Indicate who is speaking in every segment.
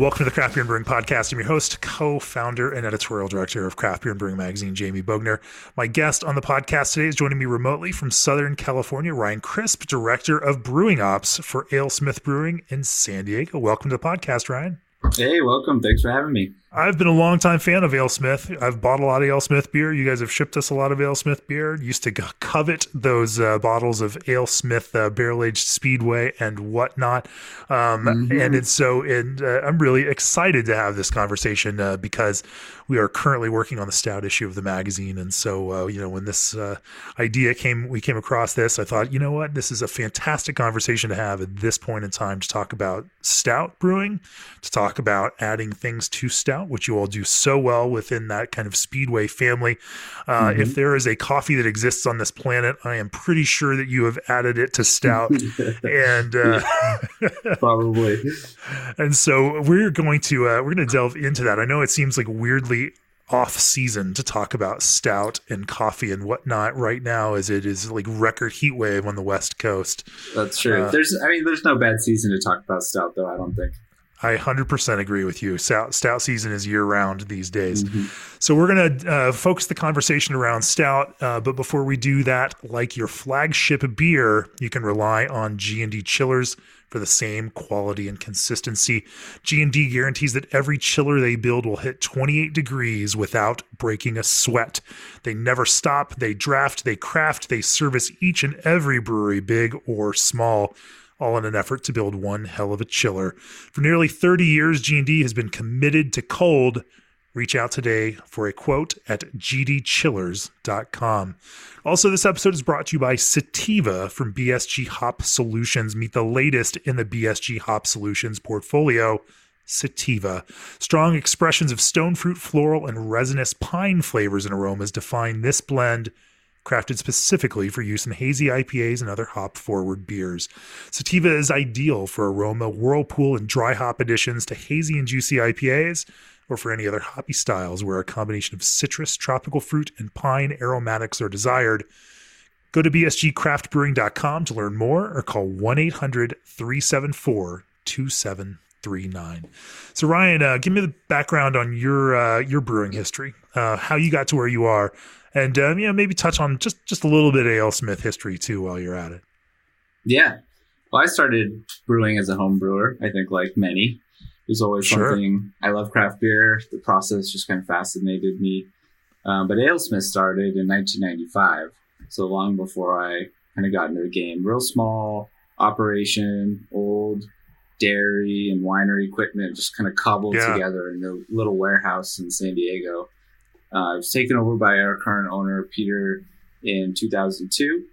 Speaker 1: Welcome to the Craft Beer and Brewing Podcast. I'm your host, co-founder, and editorial director of Craft Beer and Brewing Magazine, Jamie Bogner. My guest on the podcast today is joining me remotely from Southern California, Ryan Crisp, director of brewing ops for AleSmith Brewing in San Diego. Welcome to the podcast, Ryan.
Speaker 2: Hey, welcome. Thanks for having me.
Speaker 1: I've been a longtime fan of AleSmith. I've bought a lot of AleSmith beer. You guys have shipped us a lot of AleSmith beer. Used to covet those uh, bottles of AleSmith uh, barrel aged Speedway and whatnot. Um, mm-hmm. And it's so, and uh, I'm really excited to have this conversation uh, because we are currently working on the stout issue of the magazine. And so, uh, you know, when this uh, idea came, we came across this, I thought, you know what, this is a fantastic conversation to have at this point in time to talk about stout brewing, to talk about adding things to stout which you all do so well within that kind of Speedway family. Uh, mm-hmm. If there is a coffee that exists on this planet, I am pretty sure that you have added it to stout, and uh,
Speaker 2: probably.
Speaker 1: and so we're going to uh, we're going to delve into that. I know it seems like weirdly off season to talk about stout and coffee and whatnot right now as it is like record heat wave on the west coast
Speaker 2: that's true uh, there's i mean there's no bad season to talk about stout though i don't think
Speaker 1: I 100% agree with you. Stout, stout season is year round these days. Mm-hmm. So we're going to uh, focus the conversation around stout. Uh, but before we do that, like your flagship beer, you can rely on G&D chillers for the same quality and consistency. G&D guarantees that every chiller they build will hit 28 degrees without breaking a sweat. They never stop. They draft, they craft, they service each and every brewery, big or small all in an effort to build one hell of a chiller. For nearly 30 years, G&D has been committed to cold. Reach out today for a quote at gdchillers.com. Also, this episode is brought to you by Sativa from BSG Hop Solutions. Meet the latest in the BSG Hop Solutions portfolio. Sativa. Strong expressions of stone fruit, floral, and resinous pine flavors and aromas define this blend crafted specifically for use in hazy IPAs and other hop forward beers. Sativa is ideal for aroma, whirlpool, and dry hop additions to hazy and juicy IPAs or for any other hoppy styles where a combination of citrus, tropical fruit, and pine aromatics are desired. Go to bsgcraftbrewing.com to learn more or call 1 800 374 2739. So, Ryan, uh, give me the background on your uh, your brewing history, uh, how you got to where you are, and um, know maybe touch on just just a little bit of AleSmith history too while you're at it.
Speaker 2: Yeah, well, I started brewing as a home brewer. I think like many, was always sure. something I love craft beer. The process just kind of fascinated me. Um, but AleSmith started in 1995, so long before I kind of got into the game. Real small operation, old dairy and winery equipment, just kind of cobbled yeah. together in a little warehouse in San Diego. Uh, it was taken over by our current owner, Peter, in 2002.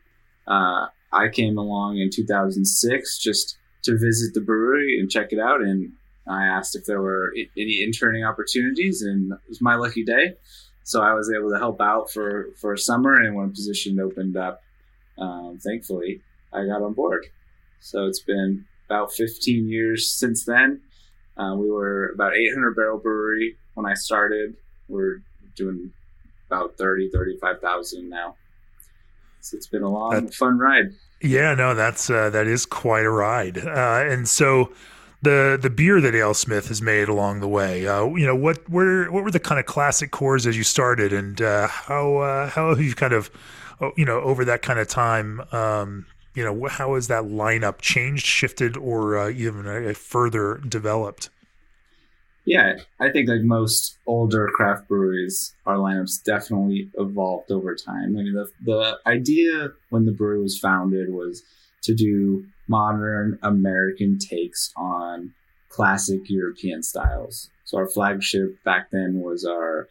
Speaker 2: Uh, I came along in 2006 just to visit the brewery and check it out. And I asked if there were any interning opportunities, and it was my lucky day. So I was able to help out for, for a summer. And when a position opened up, um, thankfully, I got on board. So it's been about 15 years since then. Uh, we were about 800 barrel brewery when I started. We're doing about 30, 35,000 now. So it's been a long, that, fun ride.
Speaker 1: Yeah, no, that's uh, that is quite a ride. Uh, and so the the beer that AleSmith has made along the way, uh, you know, what were what were the kind of classic cores as you started, and uh, how uh, how have you kind of oh, you know over that kind of time, um, you know, how has that lineup changed, shifted, or uh, even further developed?
Speaker 2: Yeah, I think like most older craft breweries, our lineups definitely evolved over time. I mean, the, the idea when the brewery was founded was to do modern American takes on classic European styles. So our flagship back then was our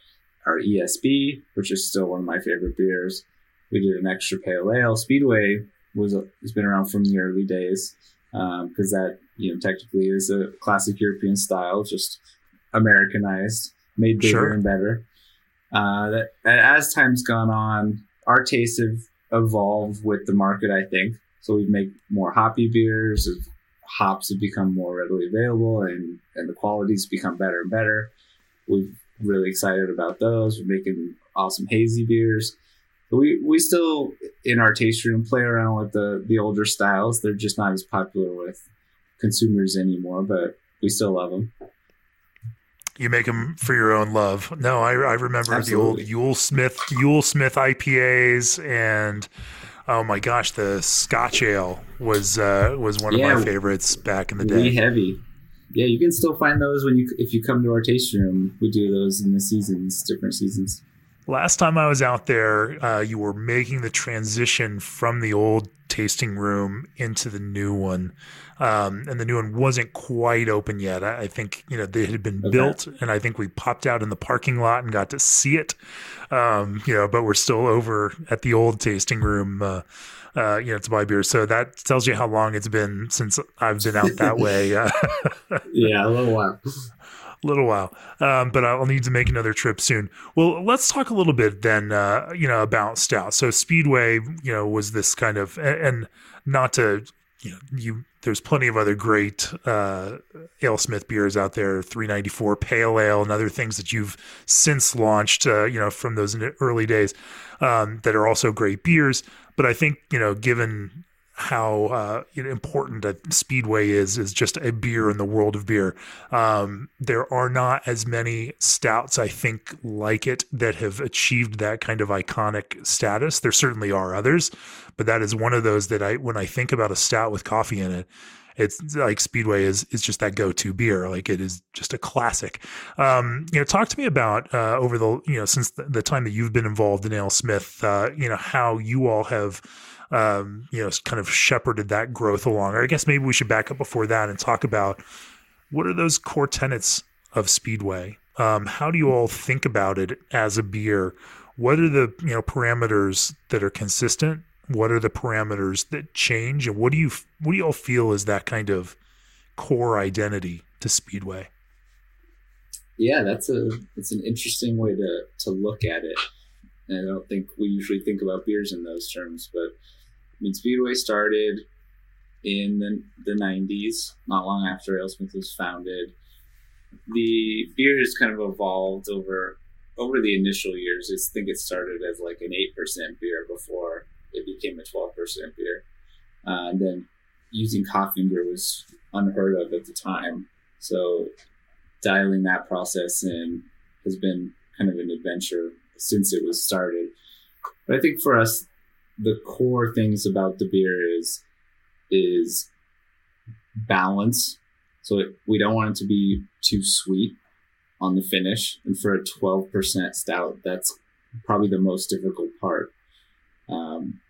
Speaker 2: our ESB, which is still one of my favorite beers. We did an extra pale ale. Speedway was a, has been around from the early days because um, that you know technically is a classic European style, just Americanized, made bigger sure. and better. uh, that, that as time's gone on, our tastes have evolved with the market. I think so. We make more hoppy beers. Hops have become more readily available, and and the qualities become better and better. We're really excited about those. We're making awesome hazy beers. But we we still in our taste room play around with the the older styles. They're just not as popular with consumers anymore, but we still love them.
Speaker 1: You make them for your own love. No, I, I remember Absolutely. the old YuleSmith Yule Smith IPAs and oh my gosh, the Scotch Ale was uh, was one yeah, of my favorites back in the day.
Speaker 2: heavy. Yeah, you can still find those when you if you come to our tasting room. We do those in the seasons, different seasons.
Speaker 1: Last time I was out there, uh, you were making the transition from the old tasting room into the new one, um, and the new one wasn't quite open yet. I, I think you know they had been okay. built, and I think we popped out in the parking lot and got to see it. Um, you know, but we're still over at the old tasting room. Uh, uh, you know, to buy beer. So that tells you how long it's been since I've been out that way.
Speaker 2: yeah, a little while
Speaker 1: little while. Um, but I'll need to make another trip soon. Well, let's talk a little bit then, uh, you know, about stout. So Speedway, you know, was this kind of, and not to, you know, you, there's plenty of other great uh, AleSmith beers out there, 394 Pale Ale and other things that you've since launched, uh, you know, from those early days um, that are also great beers. But I think, you know, given how uh, important a speedway is is just a beer in the world of beer. Um, there are not as many stouts, I think, like it that have achieved that kind of iconic status. There certainly are others, but that is one of those that I, when I think about a stout with coffee in it, it's like Speedway is is just that go to beer. Like it is just a classic. Um, you know, talk to me about uh, over the you know since the, the, time that you've been involved in AleSmith. Uh, you know how you all have um, you know, kind of shepherded that growth along. Or I guess maybe we should back up before that and talk about what are those core tenets of Speedway? Um, how do you all think about it as a beer? What are the you know parameters that are consistent? What are the parameters that change? And what do you what do you all feel is that kind of core identity to Speedway?
Speaker 2: Yeah, that's a it's an interesting way to to look at it. And I don't think we usually think about beers in those terms, but I mean, Speedway started in the, the 90s, not long after AleSmith was founded. The beer has kind of evolved over over the initial years. I think it started as like an 8% beer before it became a 12% beer. Uh, and then using coffee beer was unheard of at the time. So dialing that process in has been kind of an adventure since it was started. But I think for us, the core things about the beer is is balance. So we don't want it to be too sweet on the finish, and for a twelve percent stout, that's probably the most difficult part. Um,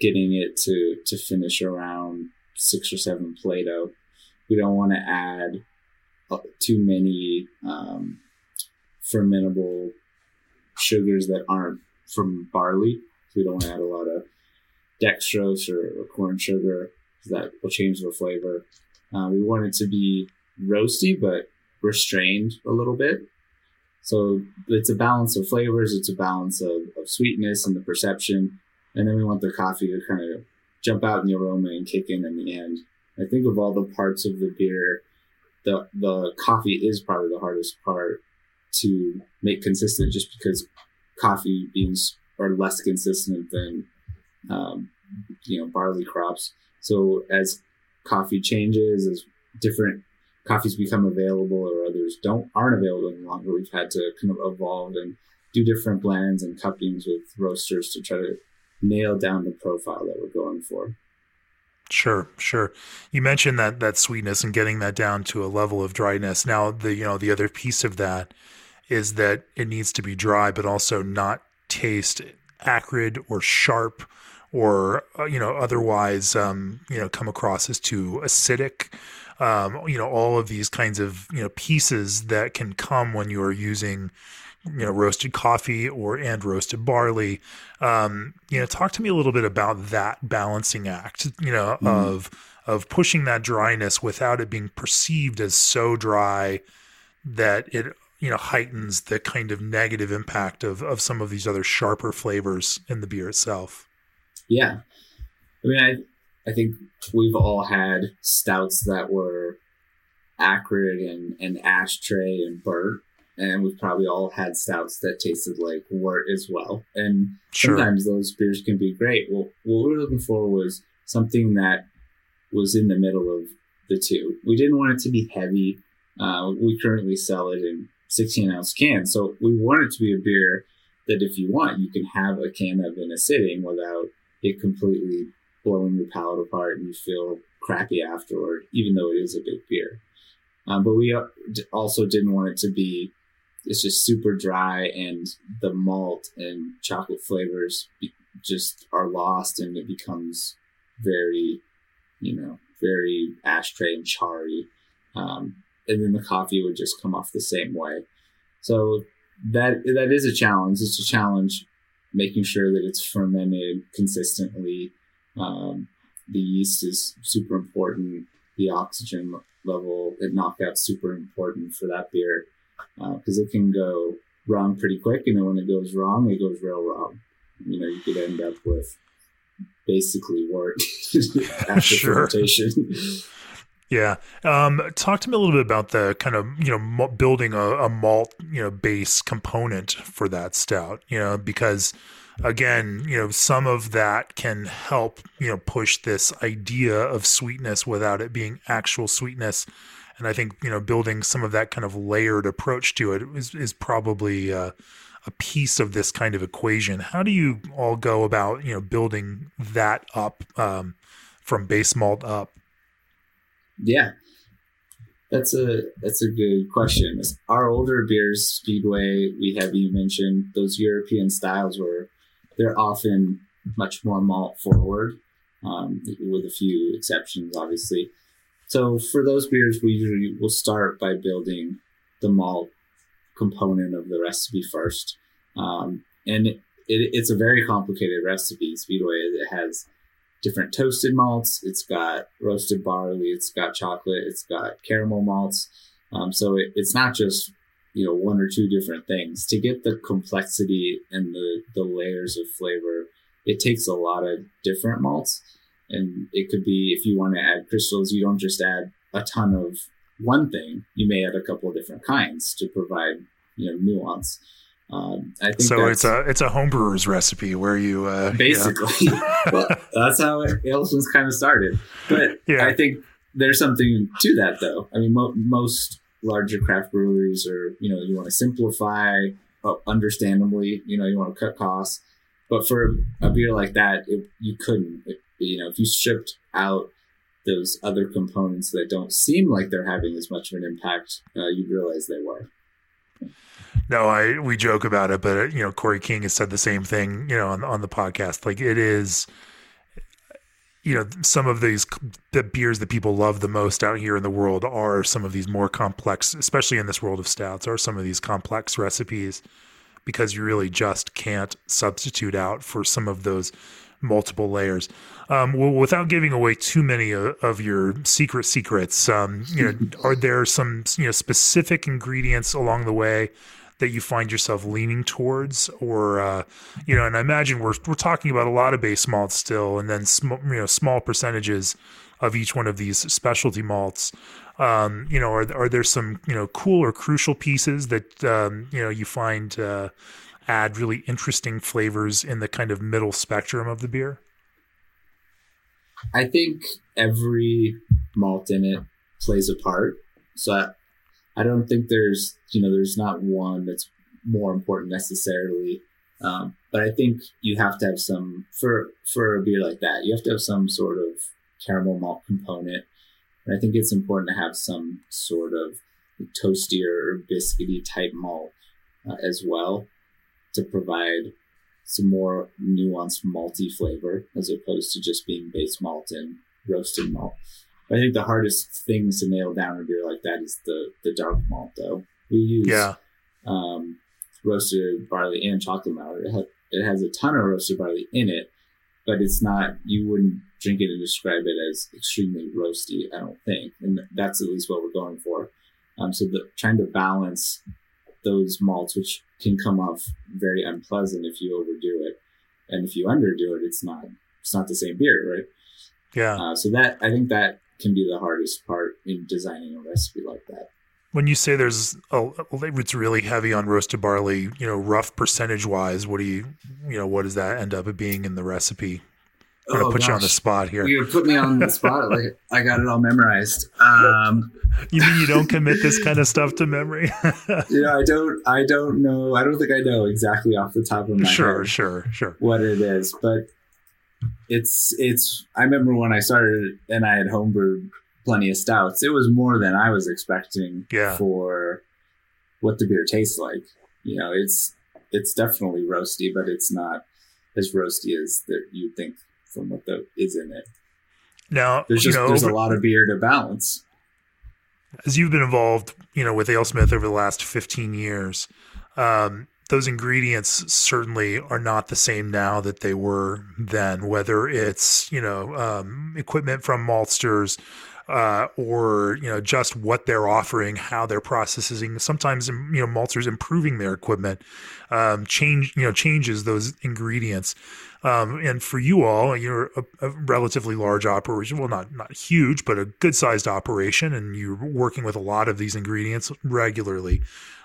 Speaker 2: getting it to to finish around six or seven Plato. We don't want to add uh, too many um, fermentable sugars that aren't from barley we don't want to add a lot of dextrose or, or corn sugar because that will change the flavor. Uh, we want it to be roasty but restrained a little bit. So it's a balance of flavors, it's a balance of, of sweetness and the perception. And then we want the coffee to kind of jump out in the aroma and kick in in the end. I think of all the parts of the beer, the the coffee is probably the hardest part to make consistent just because coffee beans are less consistent than um, you know barley crops. So as coffee changes, as different coffees become available or others don't aren't available any longer, we've had to kind of evolve and do different blends and cuppings with roasters to try to nail down the profile that we're going for.
Speaker 1: Sure, sure. You mentioned that that sweetness and getting that down to a level of dryness. Now, the you know the other piece of that is that it needs to be dry, but also not taste acrid or sharp or uh, you know otherwise um, you know come across as too acidic um, you know all of these kinds of you know pieces that can come when you are using you know roasted coffee or and roasted barley um, you know talk to me a little bit about that balancing act you know mm. of of pushing that dryness without it being perceived as so dry that it you know heightens the kind of negative impact of of some of these other sharper flavors in the beer itself.
Speaker 2: Yeah, I mean, I I think we've all had stouts that were acrid and and ashtray and burnt, and we've probably all had stouts that tasted like wort as well. And sure. sometimes those beers can be great. Well, what we were looking for was something that was in the middle of the two. We didn't want it to be heavy. Uh, we currently sell it in 16 ounce can. so we want it to be a beer that if you want, you can have a can of in a sitting without it completely blowing your palate apart and you feel crappy afterward, even though it is a big beer. Um, but we uh, also didn't want it to be it's just super dry and the malt and chocolate flavors just are lost and it becomes very you know very ashtray and charry um, and then the coffee would just come off the same way so that that is a challenge it's a challenge making sure that it's fermented consistently um, the yeast is super important the oxygen level at knockout super important for that beer because uh, it can go wrong pretty quick, and then when it goes wrong, it goes real wrong. You know, you could end up with basically wort after sure. fermentation.
Speaker 1: Yeah. Um, talk to me a little bit about the kind of, you know, building a, a, malt, you know, base component for that stout, you know, because again, you know, some of that can help, you know, push this idea of sweetness without it being actual sweetness and I think you know building some of that kind of layered approach to it is is probably uh, a piece of this kind of equation. How do you all go about you know building that up um, from base malt up?
Speaker 2: Yeah, that's a that's a good question. Our older beers, Speedway, we have you mentioned those European styles where they're often much more malt forward, um, with a few exceptions, obviously. So for those beers, we usually will start by building the malt component of the recipe first. Um, and it, it, it's a very complicated recipe. Speedway it has different toasted malts. It's got roasted barley. It's got chocolate. It's got caramel malts. Um, so it, it's not just you know one or two different things. To get the complexity and the the layers of flavor, it takes a lot of different malts and it could be if you want to add crystals, you don't just add a ton of one thing. You may add a couple of different kinds to provide you know nuance. Um, I think
Speaker 1: so. It's a it's a homebrewer's recipe where you uh,
Speaker 2: basically. Yeah. well, that's how AleSmiths kind of started. But yeah. I think there's something to that, though. I mean, mo- most larger craft breweries are you know you want to simplify, uh, understandably. You know you want to cut costs. But for a beer like that, it, you couldn't. It, you know, if you stripped out those other components that don't seem like they're having as much of an impact, uh, you'd realize they were.
Speaker 1: No, I we joke about it, but you know, Cory King has said the same thing, you know, on on the podcast. Like it is, you know, some of these the beers that people love the most out here in the world are some of these more complex, especially in this world of stouts, are some of these complex recipes because you really just can't substitute out for some of those multiple layers. Um, well, without giving away too many of, of your secret secrets, um, you know, are there some you know specific ingredients along the way that you find yourself leaning towards, or uh, you know? And I imagine we're we're talking about a lot of base malts still, and then sm- you know small percentages of each one of these specialty malts. Um, you know, are are there some you know cool or crucial pieces that um, you know you find uh, add really interesting flavors in the kind of middle spectrum of the beer?
Speaker 2: I think every malt in it plays a part. So I, I don't think there's, you know, there's not one that's more important necessarily. Um, but I think you have to have some for for a beer like that. You have to have some sort of caramel malt component, and I think it's important to have some sort of toastier or biscuity type malt uh, as well to provide some more nuanced malty flavor as opposed to just being base malt and roasted malt. I think the hardest things to nail down a beer like that is the the dark malt though. We use yeah. um, roasted barley and chocolate malt. It, ha- it has a ton of roasted barley in it, but it's not. You wouldn't drink it and describe it as extremely roasty. I don't think, and that's at least what we're going for. Um, so the, trying to balance those malts, which can come off very unpleasant if you overdo it, and if you underdo it, it's not it's not the same beer, right?
Speaker 1: Yeah.
Speaker 2: Uh, so that I think that can be the hardest part in designing a recipe like that.
Speaker 1: When you say there's a, it's really heavy on roasted barley, you know, rough percentage wise, what do you, you know, what does that end up being in the recipe? I'm gonna oh, put gosh. you on the spot here.
Speaker 2: You put me on the spot. Like I got it all memorized. Um,
Speaker 1: you mean you don't commit this kind of stuff to memory?
Speaker 2: yeah, I don't. I don't know. I don't think I know exactly off the top of my
Speaker 1: sure,
Speaker 2: head.
Speaker 1: Sure, sure, sure.
Speaker 2: What it is, but it's it's. I remember when I started and I had homebrewed plenty of stouts. It was more than I was expecting
Speaker 1: yeah.
Speaker 2: for what the beer tastes like. You know, it's it's definitely roasty, but it's not as roasty as that you'd think from what the is in it.
Speaker 1: Now
Speaker 2: there's just
Speaker 1: you know,
Speaker 2: there's a lot of beer to balance.
Speaker 1: As you've been involved, you know, with AleSmith over the last 15 years, um, those ingredients certainly are not the same now that they were then. Whether it's you know um, equipment from maltsters, uh, or you know just what they're offering, how they're processing. Sometimes you know maltsters improving their equipment, um, change you know changes those ingredients. Um, and for you all, you're a, a, relatively large operation. Well, not not huge, but a good sized operation, and you're working with a lot of these ingredients regularly.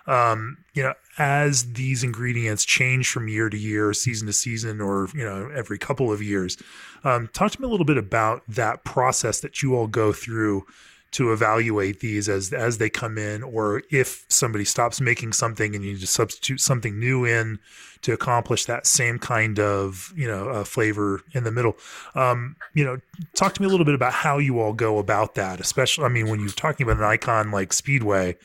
Speaker 1: Um, you know, as these ingredients change from year to year, season to season, or you know, every couple of years, um, talk to me a little bit about that process that you all go through to evaluate these as as they come in, or if somebody stops making something and you need to substitute something new in to accomplish that same kind of you know uh, flavor in the middle. Um, you know, talk to me a little bit about how you all go about that. Especially, I mean, when you're talking about an icon like Speedway,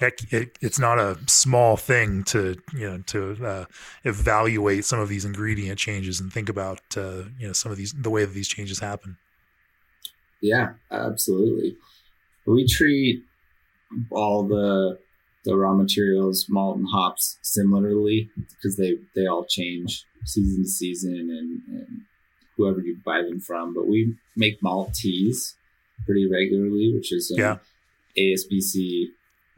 Speaker 1: it, it, it's not a small thing to you know to uh, evaluate some of these ingredient changes and think about uh, you know some of these the way that these changes happen.
Speaker 2: Yeah, absolutely we treat all the the raw materials, malt and hops, similarly because they they all change season to season and, and whoever you buy them from. But we make malt teas pretty regularly, which is
Speaker 1: yeah.
Speaker 2: ASBC.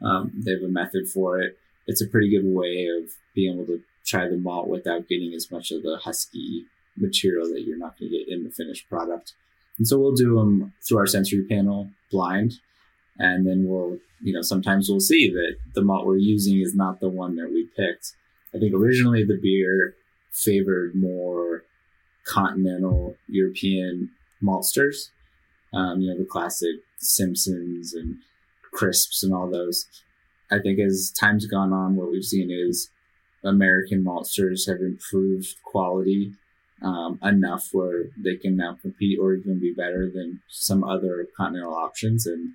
Speaker 2: Um, they have a method for it. It's a pretty good way of being able to try the malt without getting as much of the husky material that you're not going to get in the finished product. And so we'll do them through our sensory panel blind and then we'll you know sometimes we'll see that the malt we're using is not the one that we picked i think originally the beer favored more continental european maltsters um, you know the classic simpsons and crisps and all those i think as time's gone on what we've seen is american maltsters have improved quality um, enough where they can now compete or even be better than some other continental options and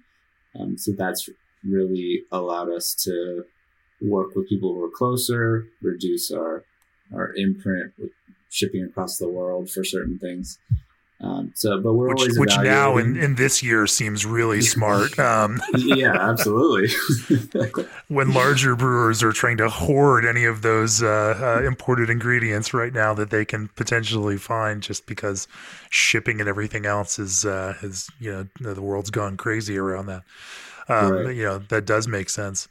Speaker 2: um, so that's really allowed us to work with people who are closer, reduce our our imprint with shipping across the world for certain things. Um, so, but we're
Speaker 1: which,
Speaker 2: always
Speaker 1: which now in, in this year seems really smart. Um,
Speaker 2: yeah, absolutely.
Speaker 1: when larger brewers are trying to hoard any of those uh, uh, imported ingredients right now that they can potentially find, just because shipping and everything else is uh, is you know the world's gone crazy around that. Um, right. You know that does make sense.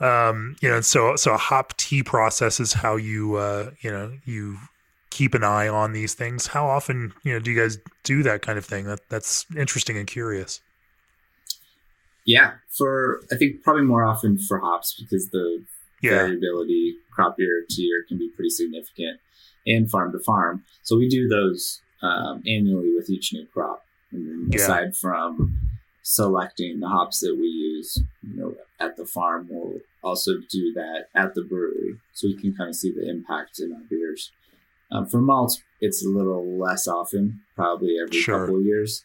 Speaker 1: Um, you know, so so a hop tea process is how you uh, you know you keep an eye on these things. How often, you know, do you guys do that kind of thing? That that's interesting and curious.
Speaker 2: Yeah, for I think probably more often for hops because the yeah. variability crop year to year can be pretty significant and farm to farm. So we do those um, annually with each new crop. And yeah. aside from selecting the hops that we use, you know, at the farm, we'll also do that at the brewery, so we can kind of see the impact in our beers. Um, for malt, it's a little less often, probably every sure. couple of years,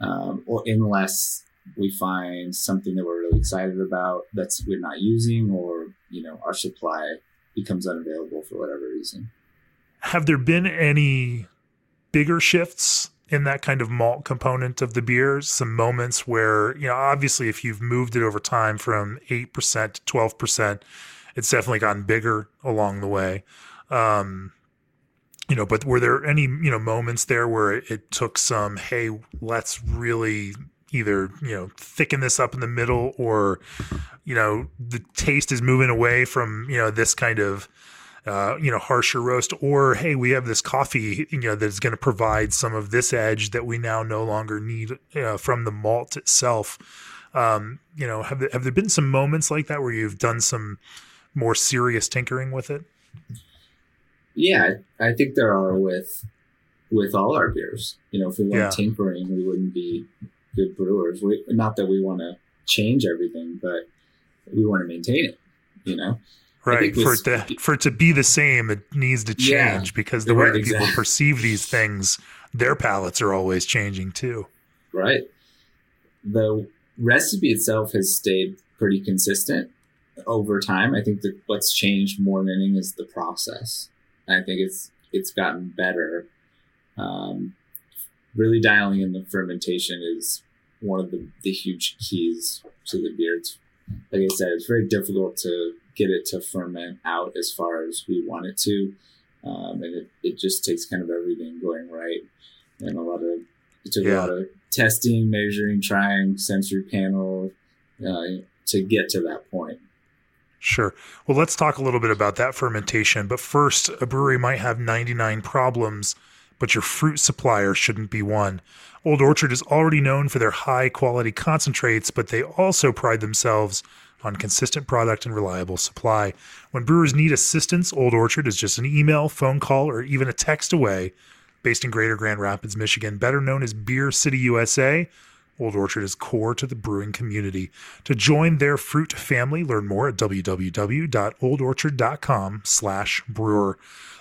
Speaker 2: um, or unless we find something that we're really excited about that's we're not using, or you know our supply becomes unavailable for whatever reason.
Speaker 1: Have there been any bigger shifts in that kind of malt component of the beer? Some moments where you know, obviously, if you've moved it over time from eight percent to twelve percent, it's definitely gotten bigger along the way. Um, you know, but were there any, you know, moments there where it, took some, hey, let's really either, you know, thicken this up in the middle or you know the taste is moving away from you know this kind of uh, you know harsher roast or hey we have this coffee you know that's going to provide some of this edge that we now no longer need uh, from the malt itself. Um, you know have have there been some moments like that where you've done some more serious tinkering with it
Speaker 2: yeah i think there are with with all our beers. You know if we weren't yeah. tinkering we wouldn't be good brewers. We, not that we want to change everything but we want to maintain it you know?
Speaker 1: Right for it to for it to be the same it needs to change yeah, because the way right, that people perceive these things their palates are always changing too.
Speaker 2: Right. The recipe itself has stayed pretty consistent over time. I think that what's changed more than anything is the process i think it's it's gotten better um, really dialing in the fermentation is one of the, the huge keys to the beer it's like i said it's very difficult to get it to ferment out as far as we want it to. Um, and it, it just takes kind of everything going right and a lot of it took yeah. a lot of testing, measuring, trying sensory panel uh, to get to that point.
Speaker 1: Sure. Well, let's talk a little bit about that fermentation. But first, a brewery might have 99 problems, but your fruit supplier shouldn't be one. Old Orchard is already known for their high quality concentrates, but they also pride themselves on consistent product and reliable supply. When brewers need assistance, Old Orchard is just an email, phone call, or even a text away. Based in Greater Grand Rapids, Michigan, better known as Beer City, USA, Old Orchard is core to the brewing community. To join their fruit family, learn more at www.oldorchard.com/brewer.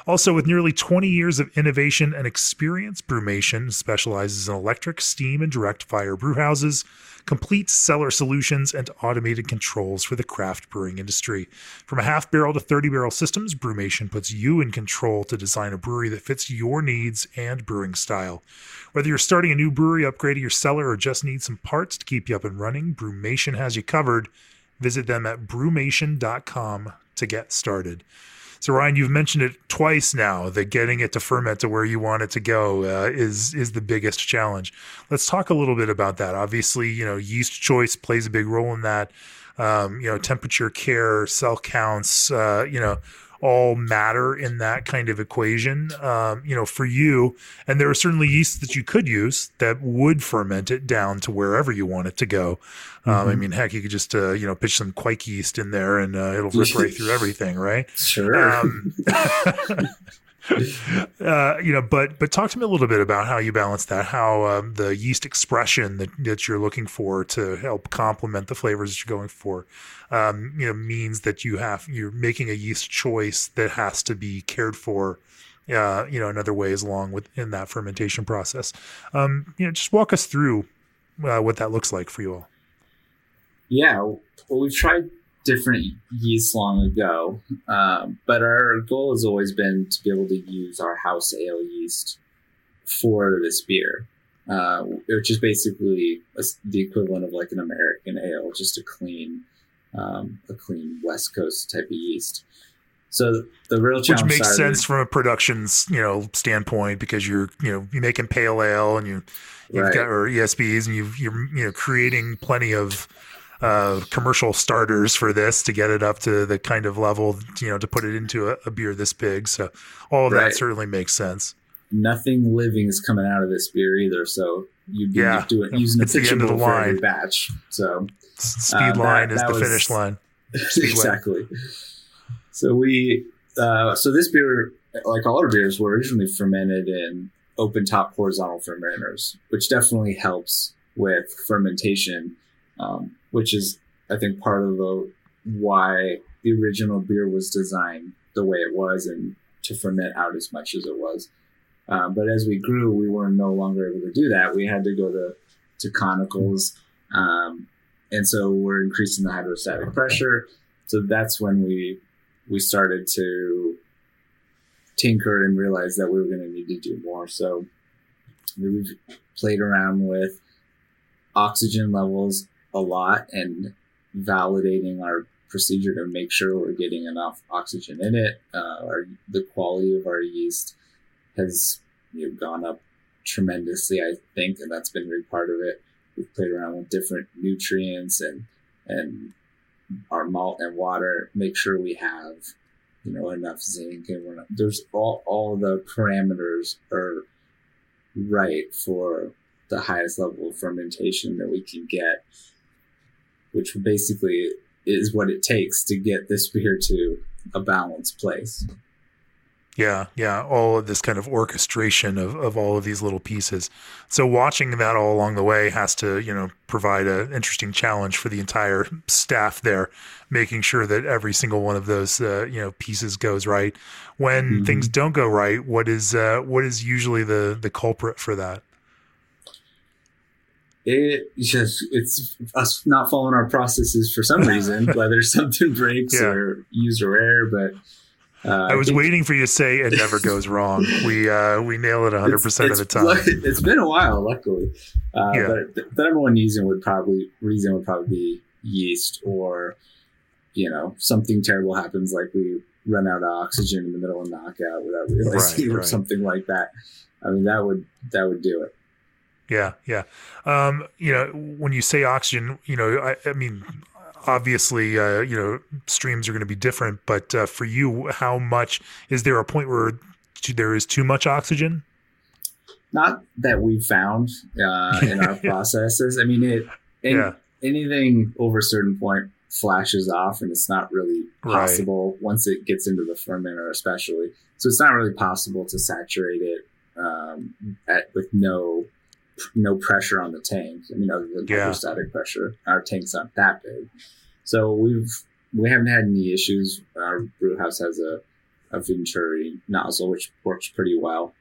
Speaker 1: Also, with nearly 20 years of innovation and experience, Brewmation specializes in electric, steam, and direct fire brewhouses complete cellar solutions, and automated controls for the craft brewing industry. From a half barrel to 30 barrel systems, Brewmation puts you in control to design a brewery that fits your needs and brewing style. Whether you're starting a new brewery, upgrading your cellar, or just need some parts to keep you up and running, Brewmation has you covered. Visit them at brewmation.com to get started. So Ryan, you've mentioned it twice now that getting it to ferment to where you want it to go uh, is is the biggest challenge. Let's talk a little bit about that. Obviously, you know, yeast choice plays a big role in that. Um, you know, temperature care, cell counts, uh, you know, all matter in that kind of equation. Um, you know, for you, and there are certainly yeasts that you could use that would ferment it down to wherever you want it to go. Um, mm-hmm. I mean, heck, you could just uh, you know pitch some kveik yeast in there, and uh, it'll rip right through everything, right?
Speaker 2: Sure. Um,
Speaker 1: uh, you know, but but talk to me a little bit about how you balance that, how um, the yeast expression that, that you're looking for to help complement the flavors that you're going for, um, you know, means that you have you're making a yeast choice that has to be cared for. Uh, you know, in other ways along with in that fermentation process. Um, you know, just walk us through uh, what that looks like for you all.
Speaker 2: Yeah, well, we've tried different yeast long ago, um, but our goal has always been to be able to use our house ale yeast for this beer, uh, which is basically a, the equivalent of like an American ale, just a clean, um, a clean West Coast type of yeast. So the real challenge,
Speaker 1: which makes sense from a production's you know standpoint, because you're you know you're making pale ale and you you've right. got or ESBs and you you're you know creating plenty of uh, commercial starters for this to get it up to the kind of level, you know, to put it into a, a beer this big. So all of right. that certainly makes sense.
Speaker 2: Nothing living is coming out of this beer either. So you'd be yeah. doing using it's a pitchable the every batch. So
Speaker 1: speed uh, line that, is that the was, finish line.
Speaker 2: exactly. So we uh, so this beer, like all our beers, were originally fermented in open top horizontal fermenters, which definitely helps with fermentation. Um, which is I think part of the why the original beer was designed the way it was and to ferment out as much as it was. Um, but as we grew, we were no longer able to do that. We had to go to to conicals, um, and so we're increasing the hydrostatic pressure. So that's when we we started to tinker and realize that we were going to need to do more. So we've played around with oxygen levels a lot and validating our procedure to make sure we're getting enough oxygen in it. Uh, our, the quality of our yeast has you know, gone up tremendously, I think, and that's been a big part of it. We've played around with different nutrients and and our malt and water, make sure we have you know enough zinc and we're not, there's all all the parameters are right for the highest level of fermentation that we can get, which basically is what it takes to get this beer to a balanced place.
Speaker 1: Yeah, yeah, all of this kind of orchestration of, of all of these little pieces. So watching that all along the way has to, you know, provide an interesting challenge for the entire staff there, making sure that every single one of those, uh, you know, pieces goes right. When mm-hmm. things don't go right, what is uh, what is usually the the culprit for that?
Speaker 2: It just it's us not following our processes for some reason, whether something breaks yeah. or user error, but
Speaker 1: uh, I was I waiting for you to say it never goes wrong. We uh, we nail it 100 percent of the time.
Speaker 2: It's been a while, luckily. Uh, yeah. But the number one reason would probably reason would probably be yeast, or you know something terrible happens, like we run out of oxygen in the middle of knockout without realizing, right, or right. something like that. I mean, that would that would do it.
Speaker 1: Yeah, yeah. Um, you know, when you say oxygen, you know, I, I mean, obviously, uh, you know, streams are going to be different, but uh, for you, how much is there a point where there is too much oxygen?
Speaker 2: Not that we've found uh, in our processes. I mean, it in, yeah. anything over a certain point flashes off, and it's not really possible right. once it gets into the fermenter, especially. So it's not really possible to saturate it um, at, with no no pressure on the tank. I mean, other than yeah. hydrostatic pressure, our tank's not that big. So we've we haven't had any issues. Our brew house has a a Venturi nozzle which works pretty well,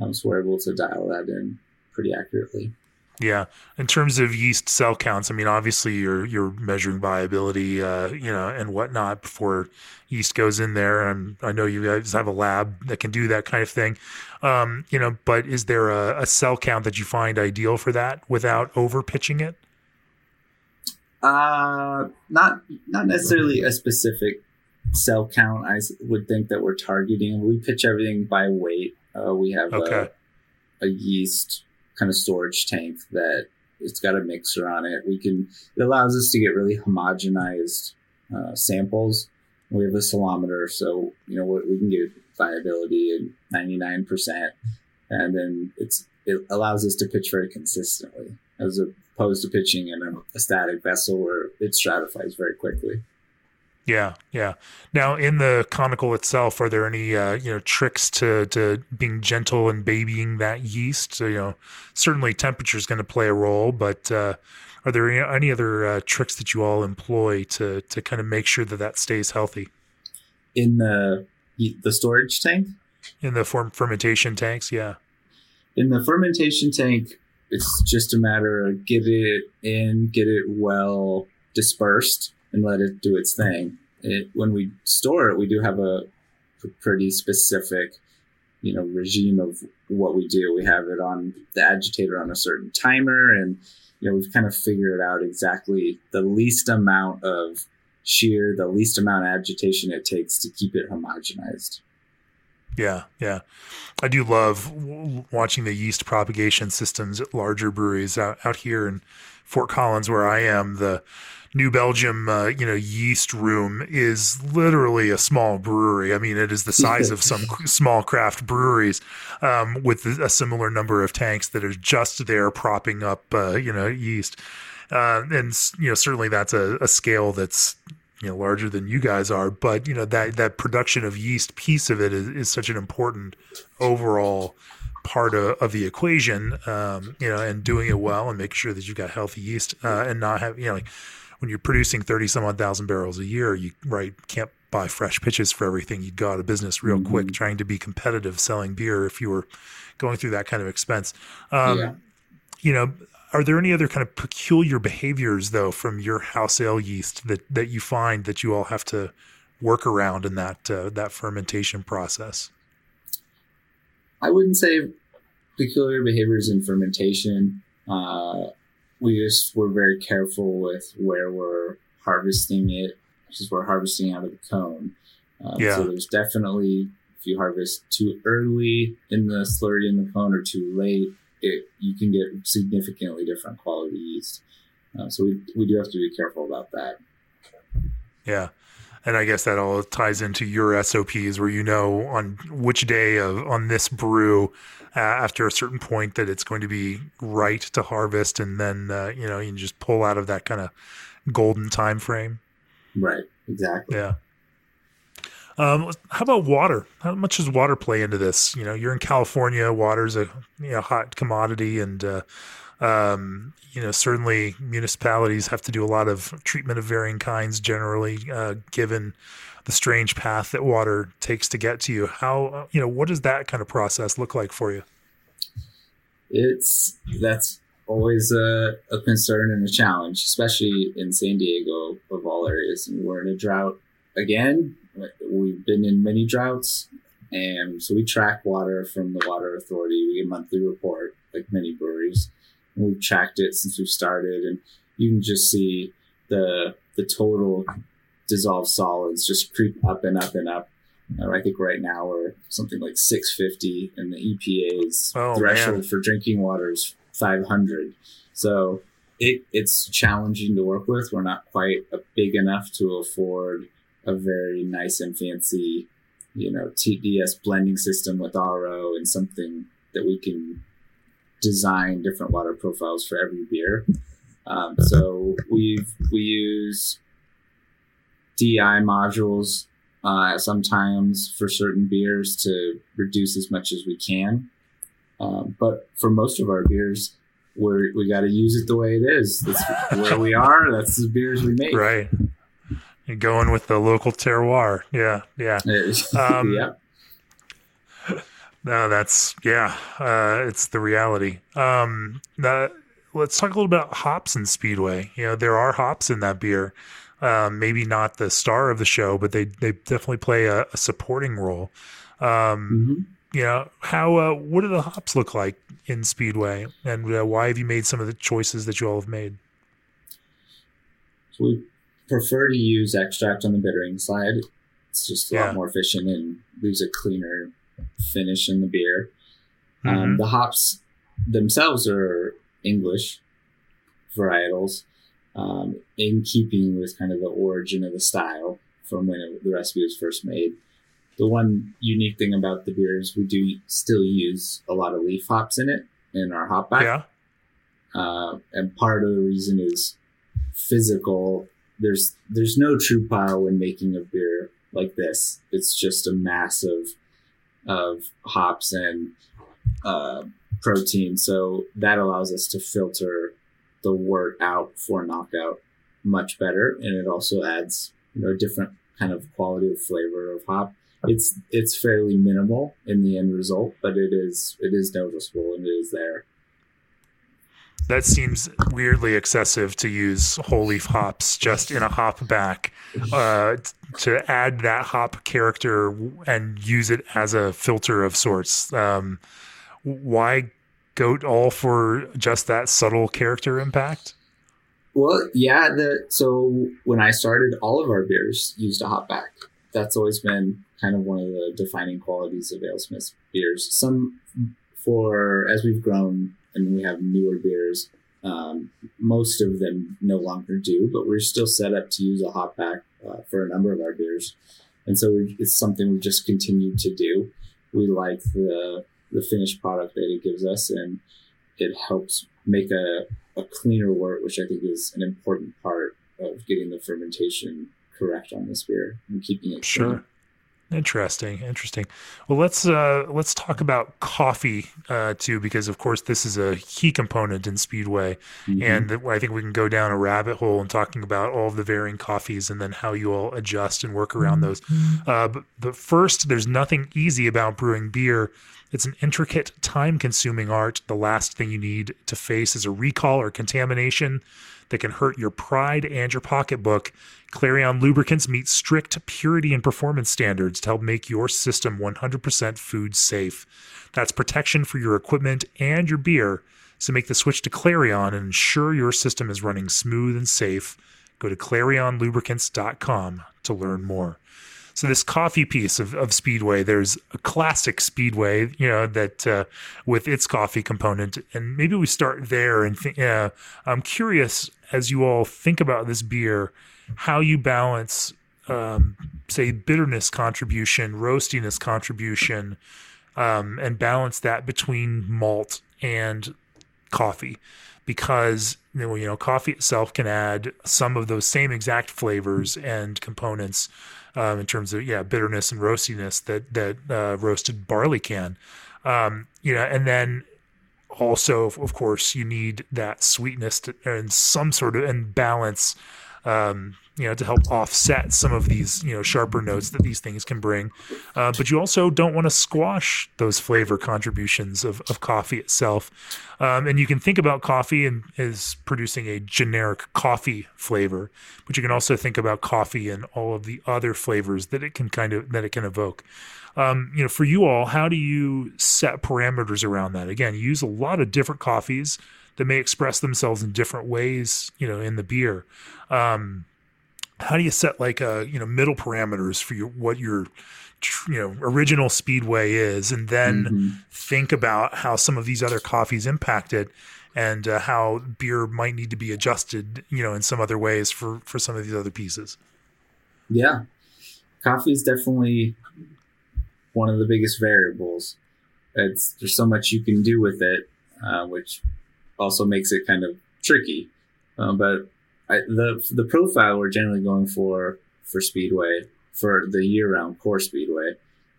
Speaker 2: um, so we're able to dial that in pretty accurately.
Speaker 1: Yeah, in terms of yeast cell counts, I mean, obviously you're you're measuring viability, uh, you know, and whatnot before yeast goes in there. And I know you guys have a lab that can do that kind of thing, um, you know. But is there a, a cell count that you find ideal for that without over pitching it?
Speaker 2: Uh, not not necessarily a specific cell count. I would think that we're targeting. We pitch everything by weight. Uh, we have okay. a, a yeast kind of storage tank that it's got a mixer on it. We can it allows us to get really homogenized uh, samples. We have a Cellometer, so you know we can get viability at ninety nine percent, and then it's it allows us to pitch very consistently as opposed to pitching in a, a static vessel where it stratifies very quickly.
Speaker 1: Yeah, yeah. Now, in the conical itself, are there any uh, you know tricks to to being gentle and babying that yeast? So, you know, certainly temperature is going to play a role, but uh, are there any, any other uh, tricks that you all employ to to kind of make sure that that stays healthy?
Speaker 2: In the the storage tank,
Speaker 1: in the form fermentation tanks, yeah.
Speaker 2: In the fermentation tank, it's just a matter of get it in, get it well dispersed and let it do its thing. It, when we store it, we do have a pretty specific, you know, regime of what we do. We have it on the agitator on a certain timer, and you know, we've kind of figured out exactly the least amount of shear, the least amount of agitation it takes to keep it homogenized.
Speaker 1: Yeah, yeah. I do love watching the yeast propagation systems at larger breweries out, out here in Fort Collins, where I am. The New Belgium, uh, you know, yeast room is literally a small brewery. I mean, it is the size of some small craft breweries um, with a similar number of tanks that are just there propping up, uh, you know, yeast. Uh, and you know, certainly that's a, a scale that's you know larger than you guys are but you know that that production of yeast piece of it is, is such an important overall part of, of the equation um, you know and doing it well and making sure that you've got healthy yeast uh, and not have you know like when you're producing 30 some odd thousand barrels a year, you right can't buy fresh pitches for everything. You'd go out of business real mm-hmm. quick trying to be competitive selling beer if you were going through that kind of expense. Um, yeah. You know, are there any other kind of peculiar behaviors though from your house ale yeast that that you find that you all have to work around in that uh, that fermentation process?
Speaker 2: I wouldn't say peculiar behaviors in fermentation. Uh, we just were very careful with where we're harvesting it because we're harvesting out of the cone. Um, yeah. So there's definitely if you harvest too early in the slurry in the cone or too late, it you can get significantly different quality yeast. Uh, so we we do have to be careful about that.
Speaker 1: Yeah. And I guess that all ties into your SOPs where you know on which day of on this brew uh, after a certain point that it's going to be right to harvest and then uh, you know you just pull out of that kind of golden time frame.
Speaker 2: Right. Exactly.
Speaker 1: Yeah. Um, how about water? How much does water play into this? You know, you're in California. Water's a you know hot commodity, and uh, um, you know certainly municipalities have to do a lot of treatment of varying kinds. Generally, uh, given the strange path that water takes to get to you, how you know what does that kind of process look like for you?
Speaker 2: It's that's always a, a concern and a challenge, especially in San Diego of all areas. And we're in a drought again we've been in many droughts, and so we track water from the Water Authority. We get monthly report, like many breweries, we've tracked it since we started, and you can just see the the total dissolved solids just creep up and up and up. Uh, I think right now we're something like 650, and the EPA's oh, threshold man. for drinking water is 500. So it, it's challenging to work with. We're not quite big enough to afford a very nice and fancy, you know, TDS blending system with RO and something that we can design different water profiles for every beer. Um, so we've we use DI modules uh, sometimes for certain beers to reduce as much as we can. Um, but for most of our beers, we we got to use it the way it is. That's where we are. That's the beers we make.
Speaker 1: Right going with the local terroir. Yeah, yeah. Um, yeah. No, that's yeah. Uh, it's the reality. Um, that, let's talk a little about hops and Speedway. You know, there are hops in that beer. Um, maybe not the star of the show, but they they definitely play a, a supporting role. Um, mm-hmm. You know, how uh, what do the hops look like in Speedway, and uh, why have you made some of the choices that you all have made?
Speaker 2: So we prefer to use extract on the bittering side. It's just a yeah. lot more efficient and leaves a cleaner finish in the beer. Um, mm-hmm. The hops themselves are English varietals, um, in keeping with kind of the origin of the style from when it, the recipe was first made. The one unique thing about the beer is we do still use a lot of leaf hops in it in our hop back.
Speaker 1: Yeah.
Speaker 2: Uh, and part of the reason is physical there's there's no true power when making a beer like this. It's just a mass of of hops and uh, protein. So that allows us to filter the wort out for knockout much better, and it also adds you know a different kind of quality of flavor of hop. It's it's fairly minimal in the end result, but it is it is noticeable and it is there
Speaker 1: that seems weirdly excessive to use whole leaf hops just in a hop back uh, to add that hop character and use it as a filter of sorts. Um, why go all for just that subtle character impact?
Speaker 2: Well, yeah. The so when I started, all of our beers used a hop back. That's always been kind of one of the defining qualities of AleSmith beers. Some for as we've grown and we have newer beers. Um, most of them no longer do, but we're still set up to use a hop back uh, for a number of our beers, and so it's something we've just continued to do. We like the the finished product that it gives us, and it helps make a, a cleaner wort, which I think is an important part of getting the fermentation correct on this beer and keeping it
Speaker 1: sure. Clean. Interesting, interesting. Well, let's uh, let's talk about coffee uh, too, because of course this is a key component in Speedway, mm-hmm. and I think we can go down a rabbit hole in talking about all of the varying coffees and then how you all adjust and work around those. Mm-hmm. Uh, but, but first, there's nothing easy about brewing beer. It's an intricate, time-consuming art. The last thing you need to face is a recall or contamination that can hurt your pride and your pocketbook. Clarion lubricants meet strict purity and performance standards to help make your system 100% food safe. That's protection for your equipment and your beer. So make the switch to Clarion and ensure your system is running smooth and safe. Go to clarionlubricants.com to learn more. So this coffee piece of, of Speedway, there's a classic Speedway, you know, that uh, with its coffee component, and maybe we start there. And th- uh, I'm curious as you all think about this beer, how you balance um, say bitterness contribution, roastiness contribution, um, and balance that between malt and coffee because you know, you know coffee itself can add some of those same exact flavors and components um, in terms of yeah bitterness and roastiness that that uh, roasted barley can. Um, you know and then also of course you need that sweetness to, and some sort of and balance um, you know, to help offset some of these, you know, sharper notes that these things can bring. Uh, but you also don't want to squash those flavor contributions of, of coffee itself. Um, and you can think about coffee and as producing a generic coffee flavor, but you can also think about coffee and all of the other flavors that it can kind of that it can evoke. Um, you know, for you all, how do you set parameters around that? Again, you use a lot of different coffees that may express themselves in different ways, you know, in the beer. Um, how do you set like a uh, you know middle parameters for your what your you know original speedway is and then mm-hmm. think about how some of these other coffees impact it and uh, how beer might need to be adjusted you know in some other ways for for some of these other pieces?
Speaker 2: Yeah. Coffee is definitely one of the biggest variables. It's there's so much you can do with it uh, which also makes it kind of tricky uh, but I, the the profile we're generally going for for Speedway for the year round core Speedway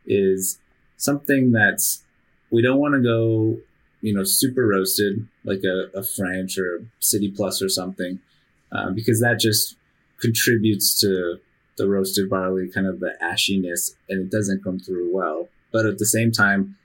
Speaker 2: is something that's we don't want to go you know super roasted like a, a French or a City Plus or something uh, because that just contributes to the roasted barley kind of the ashiness and it doesn't come through well. But at the same time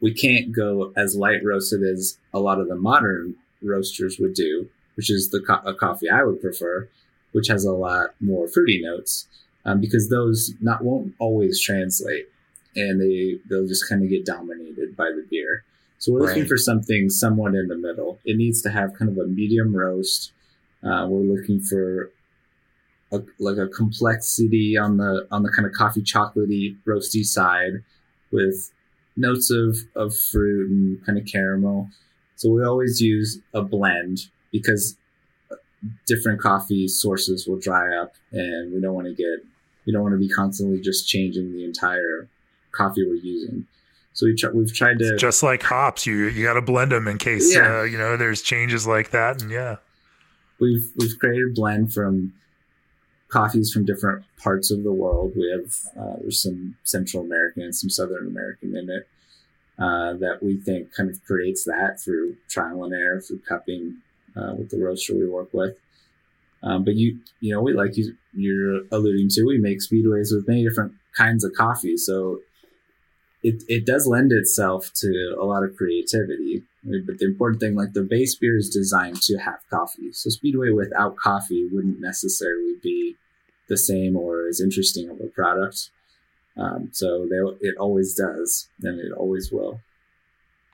Speaker 2: we can't go as light roasted as a lot of the modern roasters would do which is the co- a coffee I would prefer, which has a lot more fruity notes, um, because those not won't always translate, and they they'll just kind of get dominated by the beer. So we're looking right. for something somewhat in the middle. It needs to have kind of a medium roast. Uh, we're looking for a, like a complexity on the on the kind of coffee chocolatey roasty side, with notes of of fruit and kind of caramel. So we always use a blend because different coffee sources will dry up and we don't want to get we don't want to be constantly just changing the entire coffee we're using. So we try, we've tried to
Speaker 1: it's just like hops you you got to blend them in case yeah. uh, you know there's changes like that and yeah.
Speaker 2: We've we've created a blend from coffees from different parts of the world. We have uh, there's some central american and some southern american in it uh, that we think kind of creates that through trial and error through cupping uh, with the roaster we work with. Um, but you, you know, we like you, you're alluding to, we make speedways with many different kinds of coffee. So it, it does lend itself to a lot of creativity. But the important thing, like the base beer is designed to have coffee. So speedway without coffee wouldn't necessarily be the same or as interesting of a product. Um, so they, it always does, and it always will.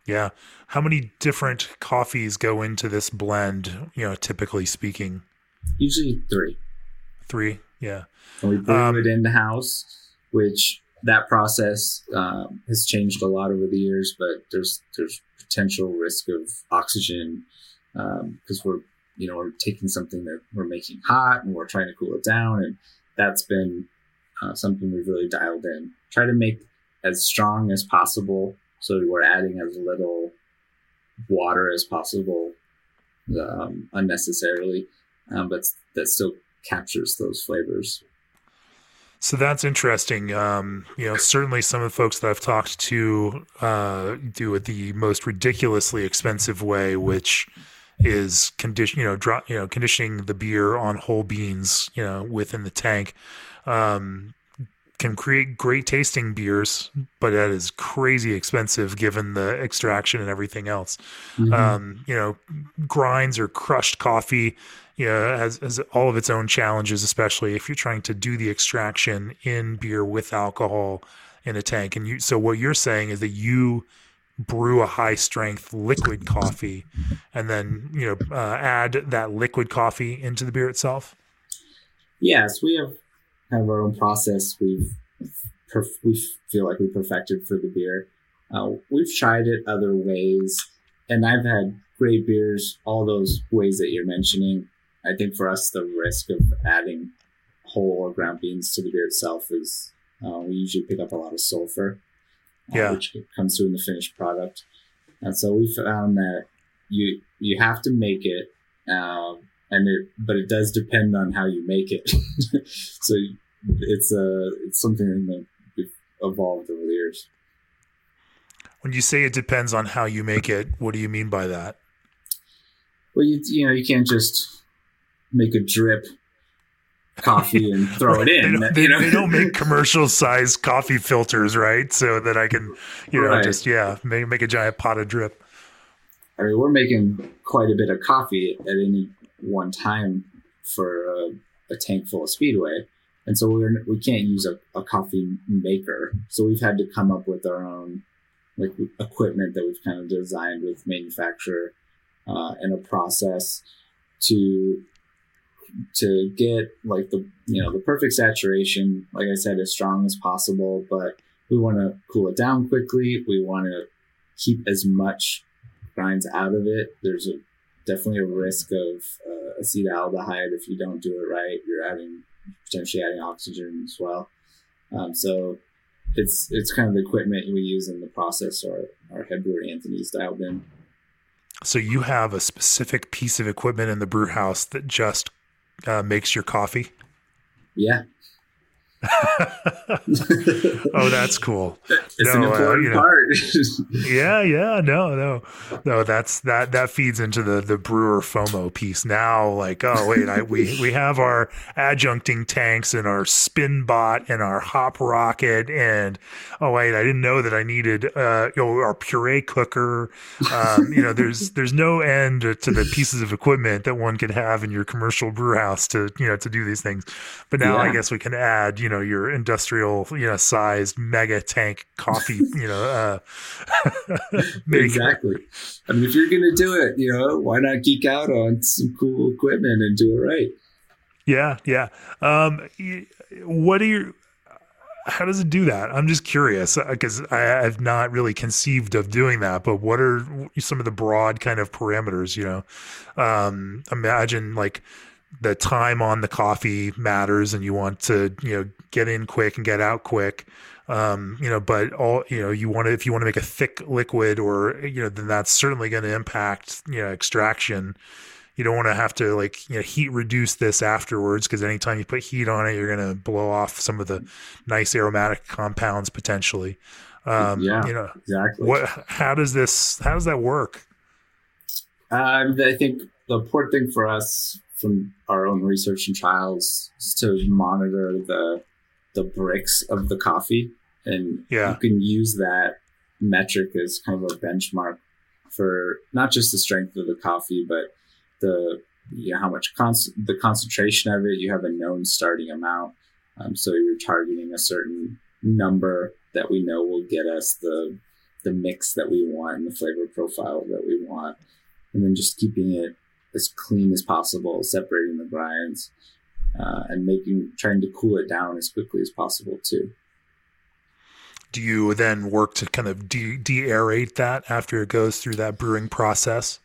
Speaker 1: Yeah. How many different coffees go into this blend, you know, typically speaking?
Speaker 2: Usually three.
Speaker 1: Three, yeah.
Speaker 2: And we brew um, it in the house, which that process um, has changed a lot over the years, but there's there's potential risk of oxygen because um, we're you know we're taking something that we're making hot and we're trying to cool it down, and that's been uh, something we've really dialed in. Try to make as strong as possible so we're adding as little water as possible um, unnecessarily, um, but that still captures those flavors.
Speaker 1: So that's interesting. Um, you know, certainly some of the folks that I've talked to uh, do it the most ridiculously expensive way, which is condition, you know, you know, conditioning the beer on whole beans, you know, within the tank. Um, can create great tasting beers, but that is crazy expensive given the extraction and everything else. Mm-hmm. Um, you know, grinds or crushed coffee, you know, has, has all of its own challenges, especially if you're trying to do the extraction in beer with alcohol in a tank. And you, so what you're saying is that you brew a high strength liquid coffee and then, you know, uh, add that liquid coffee into the beer itself.
Speaker 2: Yes, we have have our own process we've perf- we feel like we perfected for the beer. Uh, we've tried it other ways, and I've had great beers all those ways that you're mentioning. I think for us, the risk of adding whole or ground beans to the beer itself is uh, we usually pick up a lot of sulfur, uh,
Speaker 1: yeah.
Speaker 2: which comes through in the finished product. And so we found that you you have to make it, um, and it but it does depend on how you make it. so it's a it's something that we've evolved over the years.
Speaker 1: When you say it depends on how you make it, what do you mean by that?
Speaker 2: Well, you you know you can't just make a drip coffee and throw it in.
Speaker 1: they, don't, they,
Speaker 2: you know?
Speaker 1: they don't make commercial size coffee filters, right? So that I can, you know,
Speaker 2: Right.
Speaker 1: just yeah, make make a giant pot of drip.
Speaker 2: I mean, we're making quite a bit of coffee at any one time for a, a tank full of Speedway, and so we're we can't use a, a coffee maker. So we've had to come up with our own like equipment that we've kind of designed with manufacturer uh, and a process to to get like the you know the perfect saturation. Like I said, as strong as possible, but we want to cool it down quickly. We want to keep as much grinds out of it. There's a definitely a risk of uh, acetaldehyde if you don't do it right. You're adding potentially adding oxygen as well. Um, so it's it's kind of the equipment we use in the process. Our our head brewer Anthony's dialed in.
Speaker 1: So you have a specific piece of equipment in the brew house that just uh, makes your coffee.
Speaker 2: Yeah,
Speaker 1: oh, that's cool.
Speaker 2: it's an
Speaker 1: No, uh,
Speaker 2: important
Speaker 1: you know.
Speaker 2: part.
Speaker 1: Yeah, yeah, no, no, no. That's that that feeds into the the brewer FOMO piece. Now, like, oh wait, I we we have our adjuncting tanks and our spin bot and our hop rocket and oh wait, I didn't know that I needed uh you know our puree cooker. Um, you know, there's there's no end to the pieces of equipment that one can have in your commercial brew house to you know to do these things. But now I guess we can add you know your industrial you know sized mega tank coffee you know uh
Speaker 2: exactly. I mean, if you're gonna do it, you know, why not geek out on some cool equipment and do it right?
Speaker 1: Yeah, yeah. Um, what are your? How does it do that? I'm just curious because I have not really conceived of doing that. But what are some of the broad kind of parameters? You know, um, imagine like the time on the coffee matters, and you want to you know get in quick and get out quick. Um, you know, but all you know, you want to if you want to make a thick liquid, or you know, then that's certainly going to impact you know extraction you don't want to have to like you know heat reduce this afterwards because anytime you put heat on it you're going to blow off some of the nice aromatic compounds potentially um
Speaker 2: Yeah.
Speaker 1: you know
Speaker 2: Exactly.
Speaker 1: what how does this how does that work
Speaker 2: Um, I think the important thing for us from our own research and trials to monitor the the Brix of the coffee, and
Speaker 1: Yeah.
Speaker 2: you can use that metric as kind of a benchmark for not just the strength of the coffee, but the you know, how much con- the concentration of it. You have a known starting amount, um, so you're targeting a certain number that we know will get us the the mix that we want and the flavor profile that we want and then just keeping it as clean as possible, separating the grinds, uh, and making trying to cool it down as quickly as possible too.
Speaker 1: do you then work to kind of de- de-aerate that after it goes through that brewing process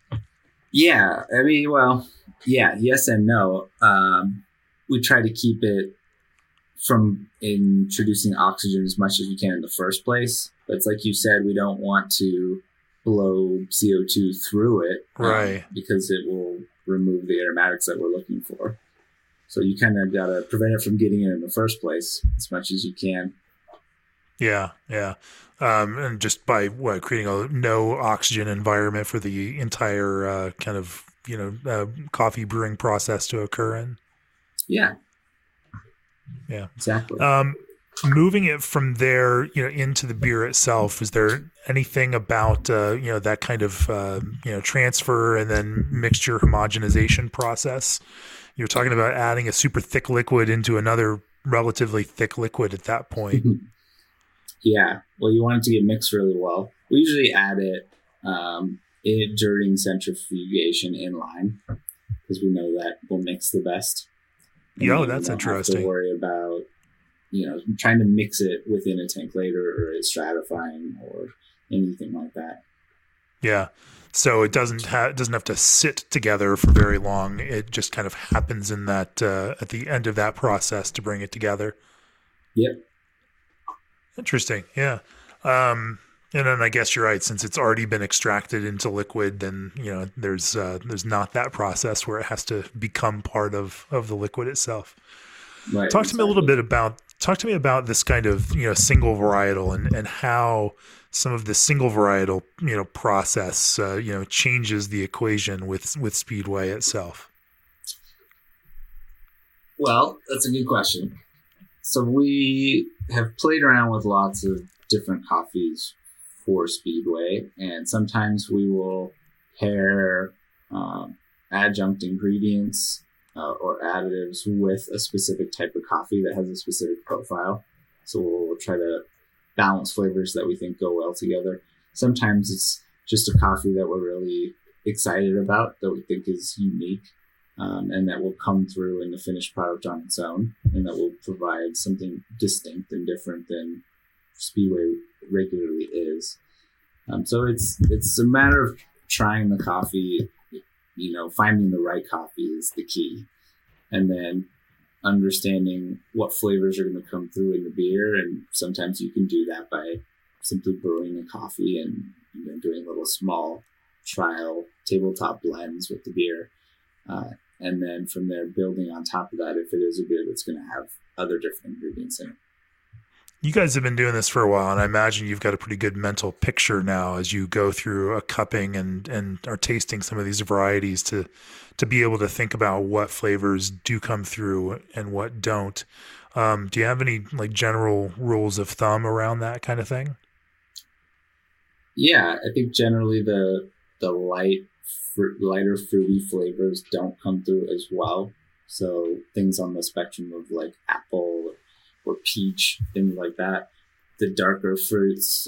Speaker 2: Yeah, I mean, well, yeah, yes and no. Um, we try to keep it from introducing oxygen as much as we can in the first place. But it's like you said, we don't want to blow CO2 through it, um,
Speaker 1: Right.
Speaker 2: Because it will remove the aromatics that we're looking for. So you kind of got to prevent it from getting in in the first place as much as you can.
Speaker 1: yeah yeah um and just by what creating a no oxygen environment for the entire uh kind of you know uh, coffee brewing process to occur in
Speaker 2: Yeah.
Speaker 1: Yeah.
Speaker 2: Exactly.
Speaker 1: Um, moving it from there, you know, into the beer itself, is there anything about uh, you know that kind of uh, you know transfer and then mixture homogenization process? You're talking about adding a super thick liquid into another relatively thick liquid at that point.
Speaker 2: yeah. Well, you want it to get mixed really well. We usually add it um, it during centrifugation in line because we know that will mix the best. And
Speaker 1: Yo,
Speaker 2: then we
Speaker 1: that's
Speaker 2: don't have. To worry about you know trying to mix it within a tank later or stratifying or anything like that.
Speaker 1: Yeah. So it doesn't ha- doesn't have to sit together for very long. It just kind of happens in that uh, at the end of that process to bring it together.
Speaker 2: Yep.
Speaker 1: Interesting. Yeah. Um, and then I guess you're right. Since it's already been extracted into liquid, then you know there's uh, there's not that process where it has to become part of of the liquid itself. Right, talk to exactly. me a little bit about talk to me about this kind of you know single varietal and and how some of the single varietal you know process uh, you know changes the equation with with Speedway itself.
Speaker 2: Well, that's a good question. So we have played around with lots of different coffees for Speedway, and sometimes we will pair um, adjunct ingredients uh, or additives with a specific type of coffee that has a specific profile. So we'll try to balance flavors that we think go well together. Sometimes it's just a coffee that we're really excited about that we think is unique um, and that will come through in the finished product on its own and that will provide something distinct and different than Speedway regularly is. Um, so it's it's a matter of trying the coffee, you know, finding the right coffee is the key, and then understanding what flavors are going to come through in the beer. And sometimes you can do that by simply brewing a coffee and you know, doing little small trial tabletop blends with the beer. Uh, and then from there, building on top of that if it is a beer that's going to have other different ingredients in it.
Speaker 1: You guys have been doing this for a while, and I imagine you've got a pretty good mental picture now as you go through a cupping and and are tasting some of these varieties to to be able to think about what flavors do come through and what don't. Um, do you have any like general rules of thumb around that kind of thing?
Speaker 2: Yeah, I think generally the the light fr- lighter fruity flavors don't come through as well. So things on the spectrum of like apple or peach, things like that. The darker fruits,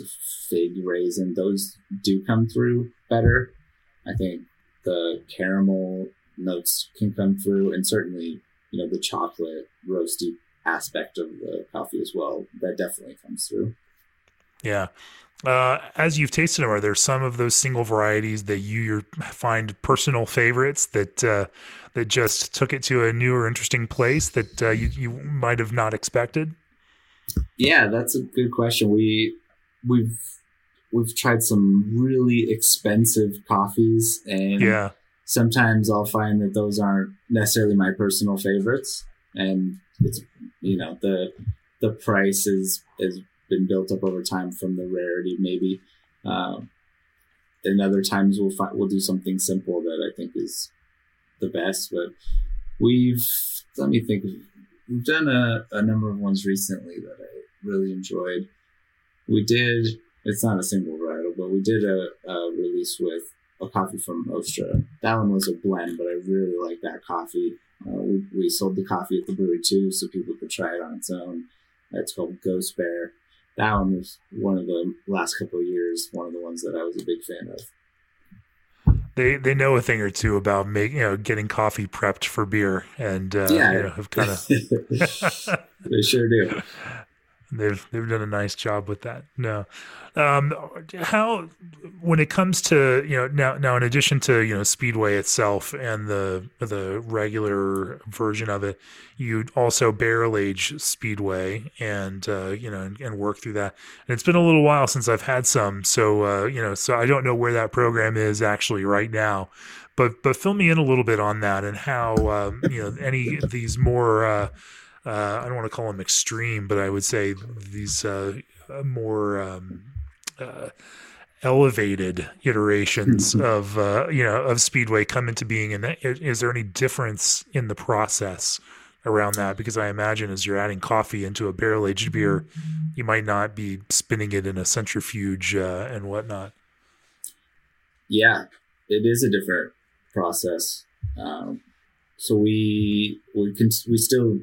Speaker 2: fig, raisin, those do come through better. I think the caramel notes can come through, and certainly, you know, the chocolate roasty aspect of the coffee as well. That definitely comes through.
Speaker 1: Yeah. Uh, as you've tasted them, are there some of those single varieties that you find personal favorites that uh, that just took it to a new or interesting place that uh, you you might have not expected?
Speaker 2: Yeah, that's a good question. We we've we've tried some really expensive coffees, and
Speaker 1: yeah,
Speaker 2: sometimes I'll find that those aren't necessarily my personal favorites, and it's you know the the price is is been built up over time from the rarity, maybe. Um, and other times we'll we'll do something simple that I think is the best. But we've let me think. We've done a, a number of ones recently that I really enjoyed. We did. It's not a single varietal, but we did a, a release with a coffee from Ostra. That one was a blend, but I really like that coffee. Uh, we, we sold the coffee at the brewery too, so people could try it on its own. It's called Ghost Bear that one was one of the last couple of years, one of the ones that I was a big fan of.
Speaker 1: They they know a thing or two about making you know getting coffee prepped for beer, and uh, yeah, you know, have kind of
Speaker 2: they sure do.
Speaker 1: They've they've done a nice job with that. No, um, how when it comes to you know now now in addition to you know Speedway itself and the the regular version of it, you also barrel age Speedway and uh, you know and, and, work through that. And it's been a little while since I've had some, so uh, you know so I don't know where that program is actually right now. But but fill me in a little bit on that and how um, you know any these more. Uh, uh, I don't want to call them extreme, but I would say these uh, more um, uh, elevated iterations mm-hmm. of uh, you know of Speedway come into being. And is there any difference in the process around that? Because I imagine as you're adding coffee into a barrel aged beer, you might not be spinning it in a centrifuge uh, and whatnot.
Speaker 2: Yeah, it is a different process. Um, so we we can we still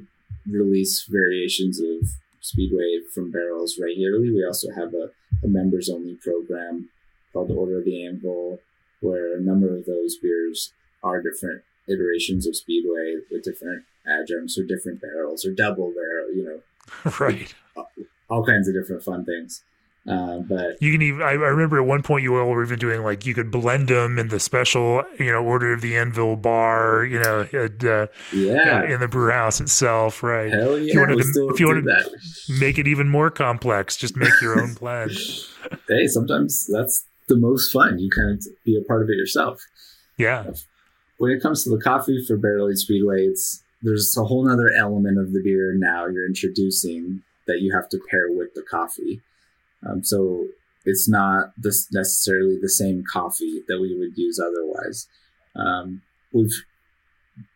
Speaker 2: release variations of Speedway from barrels regularly. We also have a, a members only program called the Order of the Anvil, where a number of those beers are different iterations of Speedway with different adjuncts or different barrels or double barrel, you know.
Speaker 1: Right.
Speaker 2: All, all kinds of different fun things. Uh, but
Speaker 1: you can even. I, I, remember at one point you all were even doing like you could blend them in the special, you know, Order of the Anvil bar, you know, at, uh,
Speaker 2: yeah,
Speaker 1: in the brew house itself, right?
Speaker 2: Hell yeah! If you wanted to,
Speaker 1: if you wanted to make it even more complex, just make your own blend.
Speaker 2: hey, sometimes that's the most fun. You kind of be a part of it yourself.
Speaker 1: Yeah.
Speaker 2: When it comes to the coffee for Barrel Age Speedway, it's there's a whole other element of the beer now you're introducing that you have to pair with the coffee. Um, so it's not this necessarily the same coffee that we would use otherwise. Um, we've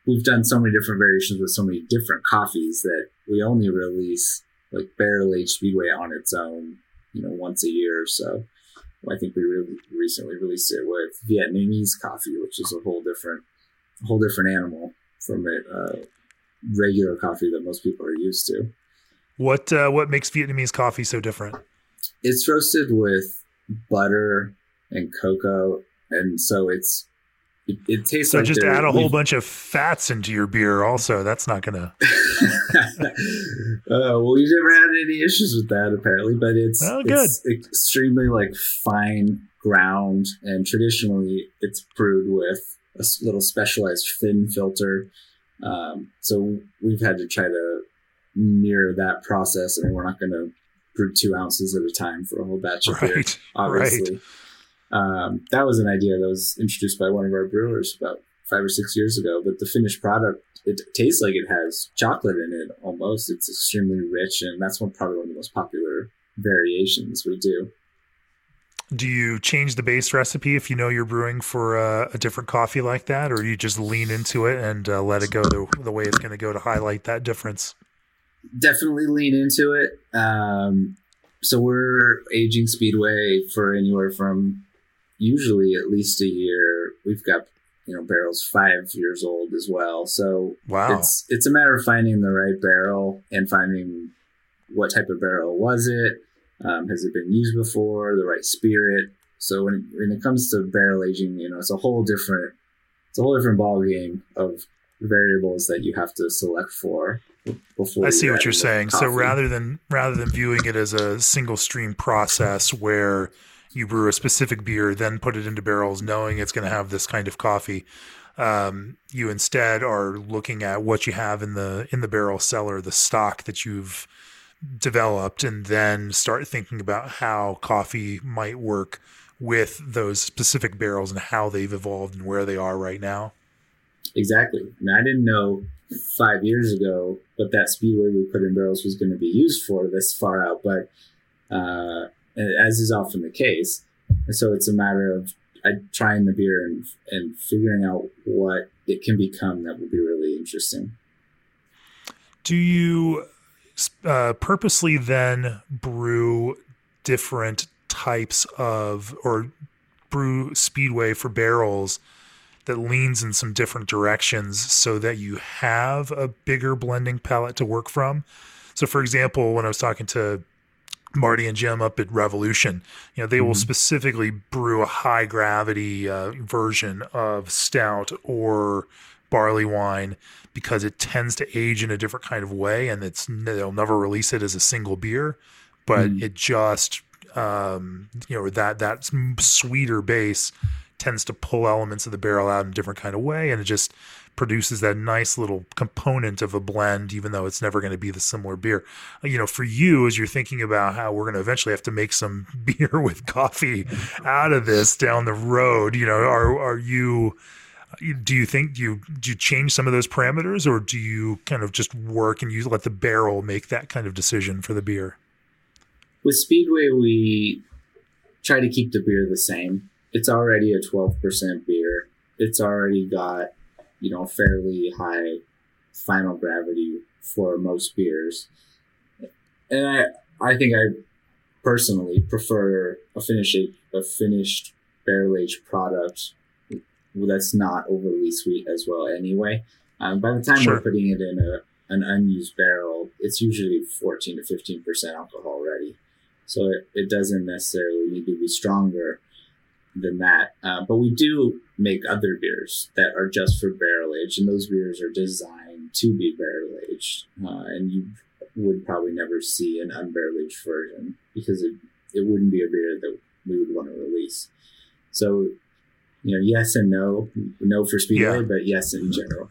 Speaker 2: we've done so many different variations with so many different coffees that we only release like barrel aged speedway on its own, you know, once a year or so. I think we really recently released it with Vietnamese coffee, which is a whole different, a whole different animal from a uh, regular coffee that most people are used to.
Speaker 1: What uh, what makes Vietnamese coffee so different?
Speaker 2: It's roasted with butter and cocoa, and so it's it, it tastes like
Speaker 1: so
Speaker 2: like
Speaker 1: just add a whole bunch of fats into your beer. Also, that's not gonna.
Speaker 2: uh, well, we've never had any issues with that apparently, but it's
Speaker 1: oh, good.
Speaker 2: It's extremely like fine ground, and traditionally it's brewed with a little specialized phin filter. Um, so we've had to try to mirror that process. I mean, we're not going to brew two ounces at a time for a whole batch of right, beer. Obviously, right. um, that was an idea that was introduced by one of our brewers about five or six years ago. But the finished product, it tastes like it has chocolate in it almost. It's extremely rich, and that's one probably one of the most popular variations we do.
Speaker 1: Do you change the base recipe if you know you're brewing for a, a different coffee like that, or you just lean into it and uh, let it go the, the way it's going to go to highlight that difference?
Speaker 2: Definitely lean into it. Um, so we're aging Speedway for anywhere from usually at least a year. We've got you know barrels five years old as well. So
Speaker 1: wow,
Speaker 2: it's it's a matter of finding the right barrel and finding what type of barrel was it. Um, has it been used before? The right spirit. So when it, when it comes to barrel aging, you know, it's a whole different it's a whole different ball game of variables that you have to select for.
Speaker 1: I see what you're saying. So rather than rather than viewing it as a single stream process where you brew a specific beer, then put it into barrels, knowing it's going to have this kind of coffee, um, you instead are looking at what you have in the in the barrel cellar, the stock that you've developed, and then start thinking about how coffee might work with those specific barrels and how they've evolved and where they are right now.
Speaker 2: Exactly. I, mean, I didn't know five years ago what that speedway we put in barrels was going to be used for this far out, but uh, as is often the case. So it's a matter of uh, trying the beer and, and figuring out what it can become that will be really interesting.
Speaker 1: Do you uh, purposely then brew different types of or brew speedway for barrels that leans in some different directions so that you have a bigger blending palette to work from. So, for example, when I was talking to Marty and Jim up at Revolution, you know, they mm-hmm. will specifically brew a high gravity uh, version of stout or barley wine because it tends to age in a different kind of way, and it's they'll never release it as a single beer, but mm. it just um, you know that that sweeter base tends to pull elements of the barrel out in a different kind of way and it just produces that nice little component of a blend even though it's never going to be the similar beer. You know for you as you're thinking about how we're going to eventually have to make some beer with coffee out of this down the road you know are are you do you think do you do you change some of those parameters or do you kind of just work and you let the barrel make that kind of decision for the beer?
Speaker 2: With speedway we try to keep the beer the same it's already a 12% beer. It's already got, you know, fairly high final gravity for most beers. And I, I think I personally prefer a finished, a finished barrel aged product that's not overly sweet as well anyway. Um, by the time sure. we're putting it in a, an unused barrel, it's usually 14 to 15% alcohol already. So it, it doesn't necessarily need to be stronger than that. Uh, but we do make other beers that are just for barrel age, and those beers are designed to be barrel aged. Uh, and you would probably never see an unbarrel aged version because it, it wouldn't be a beer that we would want to release. So, you know, yes and no. No for Speedway, yeah. but yes in general.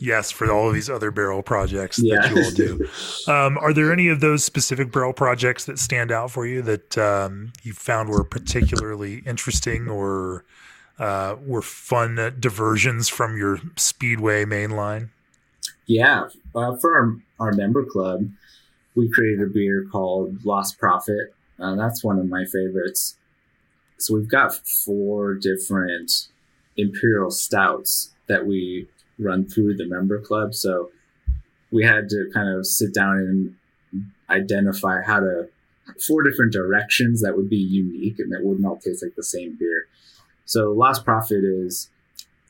Speaker 1: Yes, for all of these other barrel projects yeah. that you will do. Um, are there any of those specific barrel projects that stand out for you that um, you found were particularly interesting or uh, were fun diversions from your Speedway main line?
Speaker 2: Yeah, uh, for our, our member club, we created a beer called Lost Profit. Uh, that's one of my favorites. So we've got four different imperial stouts that we run through the member club. So we had to kind of sit down and identify how to four different directions that would be unique and that wouldn't all taste like the same beer. So Lost Profit is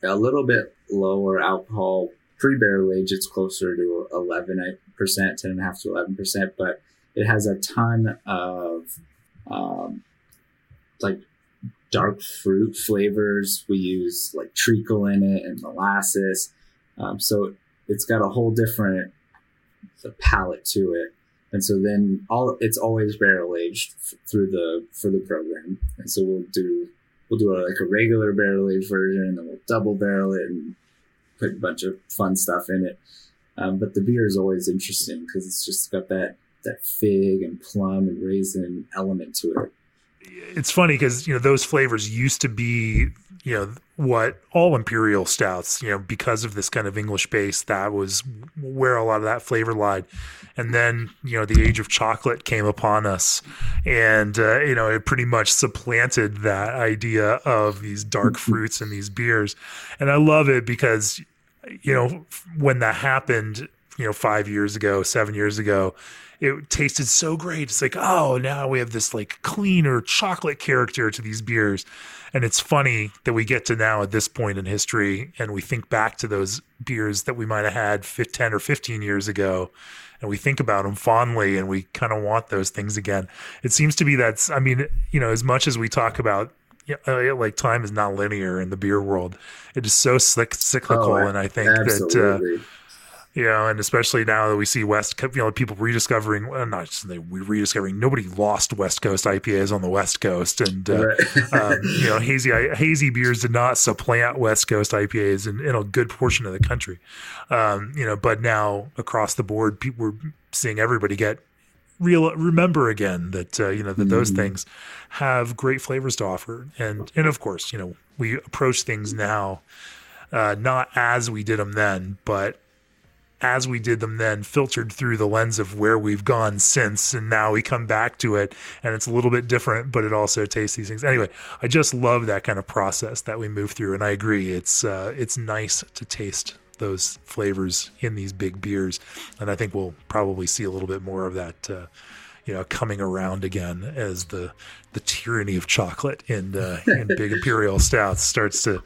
Speaker 2: a little bit lower alcohol. Pre barrel age, it's closer to 11%, 10.5 to 11%, but it has a ton of um, like dark fruit flavors. We use like treacle in it and molasses. Um, so it's got a whole different palette to it. And so then all it's always barrel aged f- through the for the program. And so we'll do we'll do a, like a regular barrel aged version, and then we'll double barrel it and put a bunch of fun stuff in it. Um, but the beer is always interesting because it's just got that that fig and plum and raisin element to it
Speaker 1: it's funny because you know those flavors used to be you know what all imperial stouts you know because of this kind of english base that was where a lot of that flavor lied. And then you know the age of chocolate came upon us and uh, you know it pretty much supplanted that idea of these dark fruits and these beers. And i love it because you know when that happened you know 5 years ago 7 years ago it tasted so great. It's like, oh, now we have this like cleaner chocolate character to these beers. And it's funny that we get to now at this point in history and we think back to those beers that we might have had 10 or 15 years ago and we think about them fondly and we kind of want those things again. It seems to be that's, I mean, you know, as much as we talk about uh, like time is not linear in the beer world, it is so cyclical. Oh, and I think absolutely. that, uh, you know, and especially now that we see West, you know, people rediscovering, well, not just they rediscovering. Nobody lost West Coast IPAs on the West Coast, and uh, right. um, you know, hazy hazy beers did not supplant West Coast IPAs in, in a good portion of the country. Um, you know, but now across the board, people we're seeing everybody get real remember again that uh, you know that mm-hmm. those things have great flavors to offer, and and of course, you know, we approach things now. Uh, not as we did them then, but as we did them then filtered through the lens of where we've gone since and now we come back to it and it's a little bit different but it also tastes these things anyway i just love that kind of process that we move through and i agree it's uh, it's nice to taste those flavors in these big beers and i think we'll probably see a little bit more of that uh, you know coming around again as the the tyranny of chocolate in uh, in big imperial stouts starts to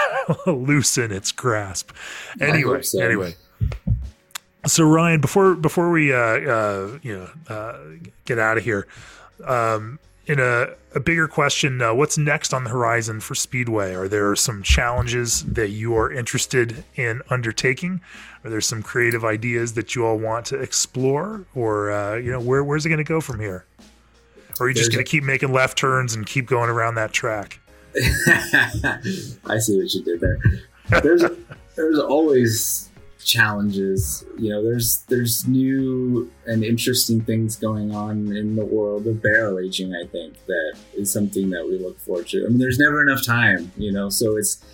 Speaker 1: loosen its grasp anyway so. anyway so Ryan, before before we uh, uh, you know uh, get out of here, um, in a, a bigger question, uh, what's next on the horizon for Speedway? Are there some challenges that you are interested in undertaking? Are there some creative ideas that you all want to explore, or uh, you know where where's it going to go from here? Or are you just going to keep making left turns and keep going around that track?
Speaker 2: I see what you did there. There's there's always challenges. You know there's there's new and interesting things going on in the world of barrel aging i think that is something that we look forward to. I mean there's never enough time you know so it's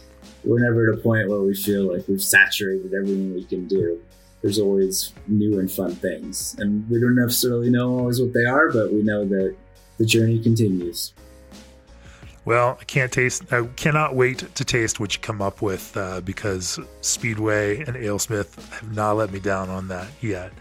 Speaker 2: we're never at a point where we feel like we've saturated everything we can do. There's always new and fun things and we don't necessarily know always what they are but we know that the journey continues
Speaker 1: well, I can't taste. I cannot wait to taste what you come up with uh, because Speedway and AleSmith have not let me down on that yet.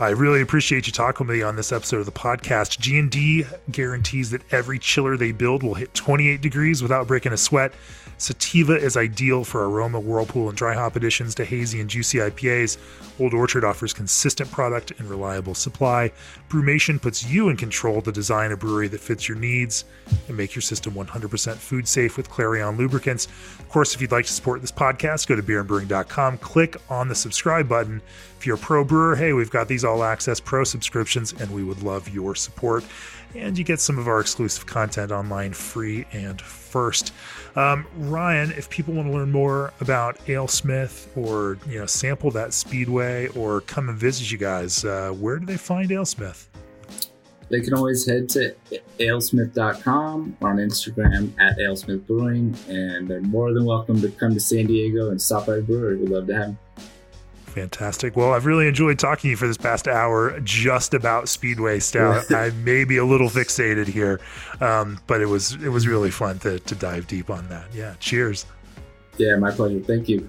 Speaker 1: I really appreciate you talking with me on this episode of the podcast. G&D guarantees that every chiller they build will hit 28 degrees without breaking a sweat. Sativa is ideal for aroma, whirlpool, and dry hop additions to hazy and juicy IPAs. Old Orchard offers consistent product and reliable supply. Brewmation puts you in control to design a brewery that fits your needs and make your system 100% food safe with Clarion lubricants. Of course, if you'd like to support this podcast, go to beerandbrewing.com, click on the subscribe button. If you're a pro brewer, hey, we've got these all access pro subscriptions, and we would love your support. and you get some of our exclusive content online free and first. Um, Ryan, if people want to learn more about AleSmith or you know sample that Speedway or come and visit you guys, uh, where do they find AleSmith?
Speaker 2: They can always head to alesmith.com or on Instagram at alesmithbrewing, and they're more than welcome to come to San Diego and stop by the brewery. We'd love to have them.
Speaker 1: Fantastic. Well, I've really enjoyed talking to you for this past hour just about Speedway Stout. I may be a little fixated here, um, but it was it was really fun to, to dive deep on that. Yeah. Cheers.
Speaker 2: Yeah, my pleasure. Thank you.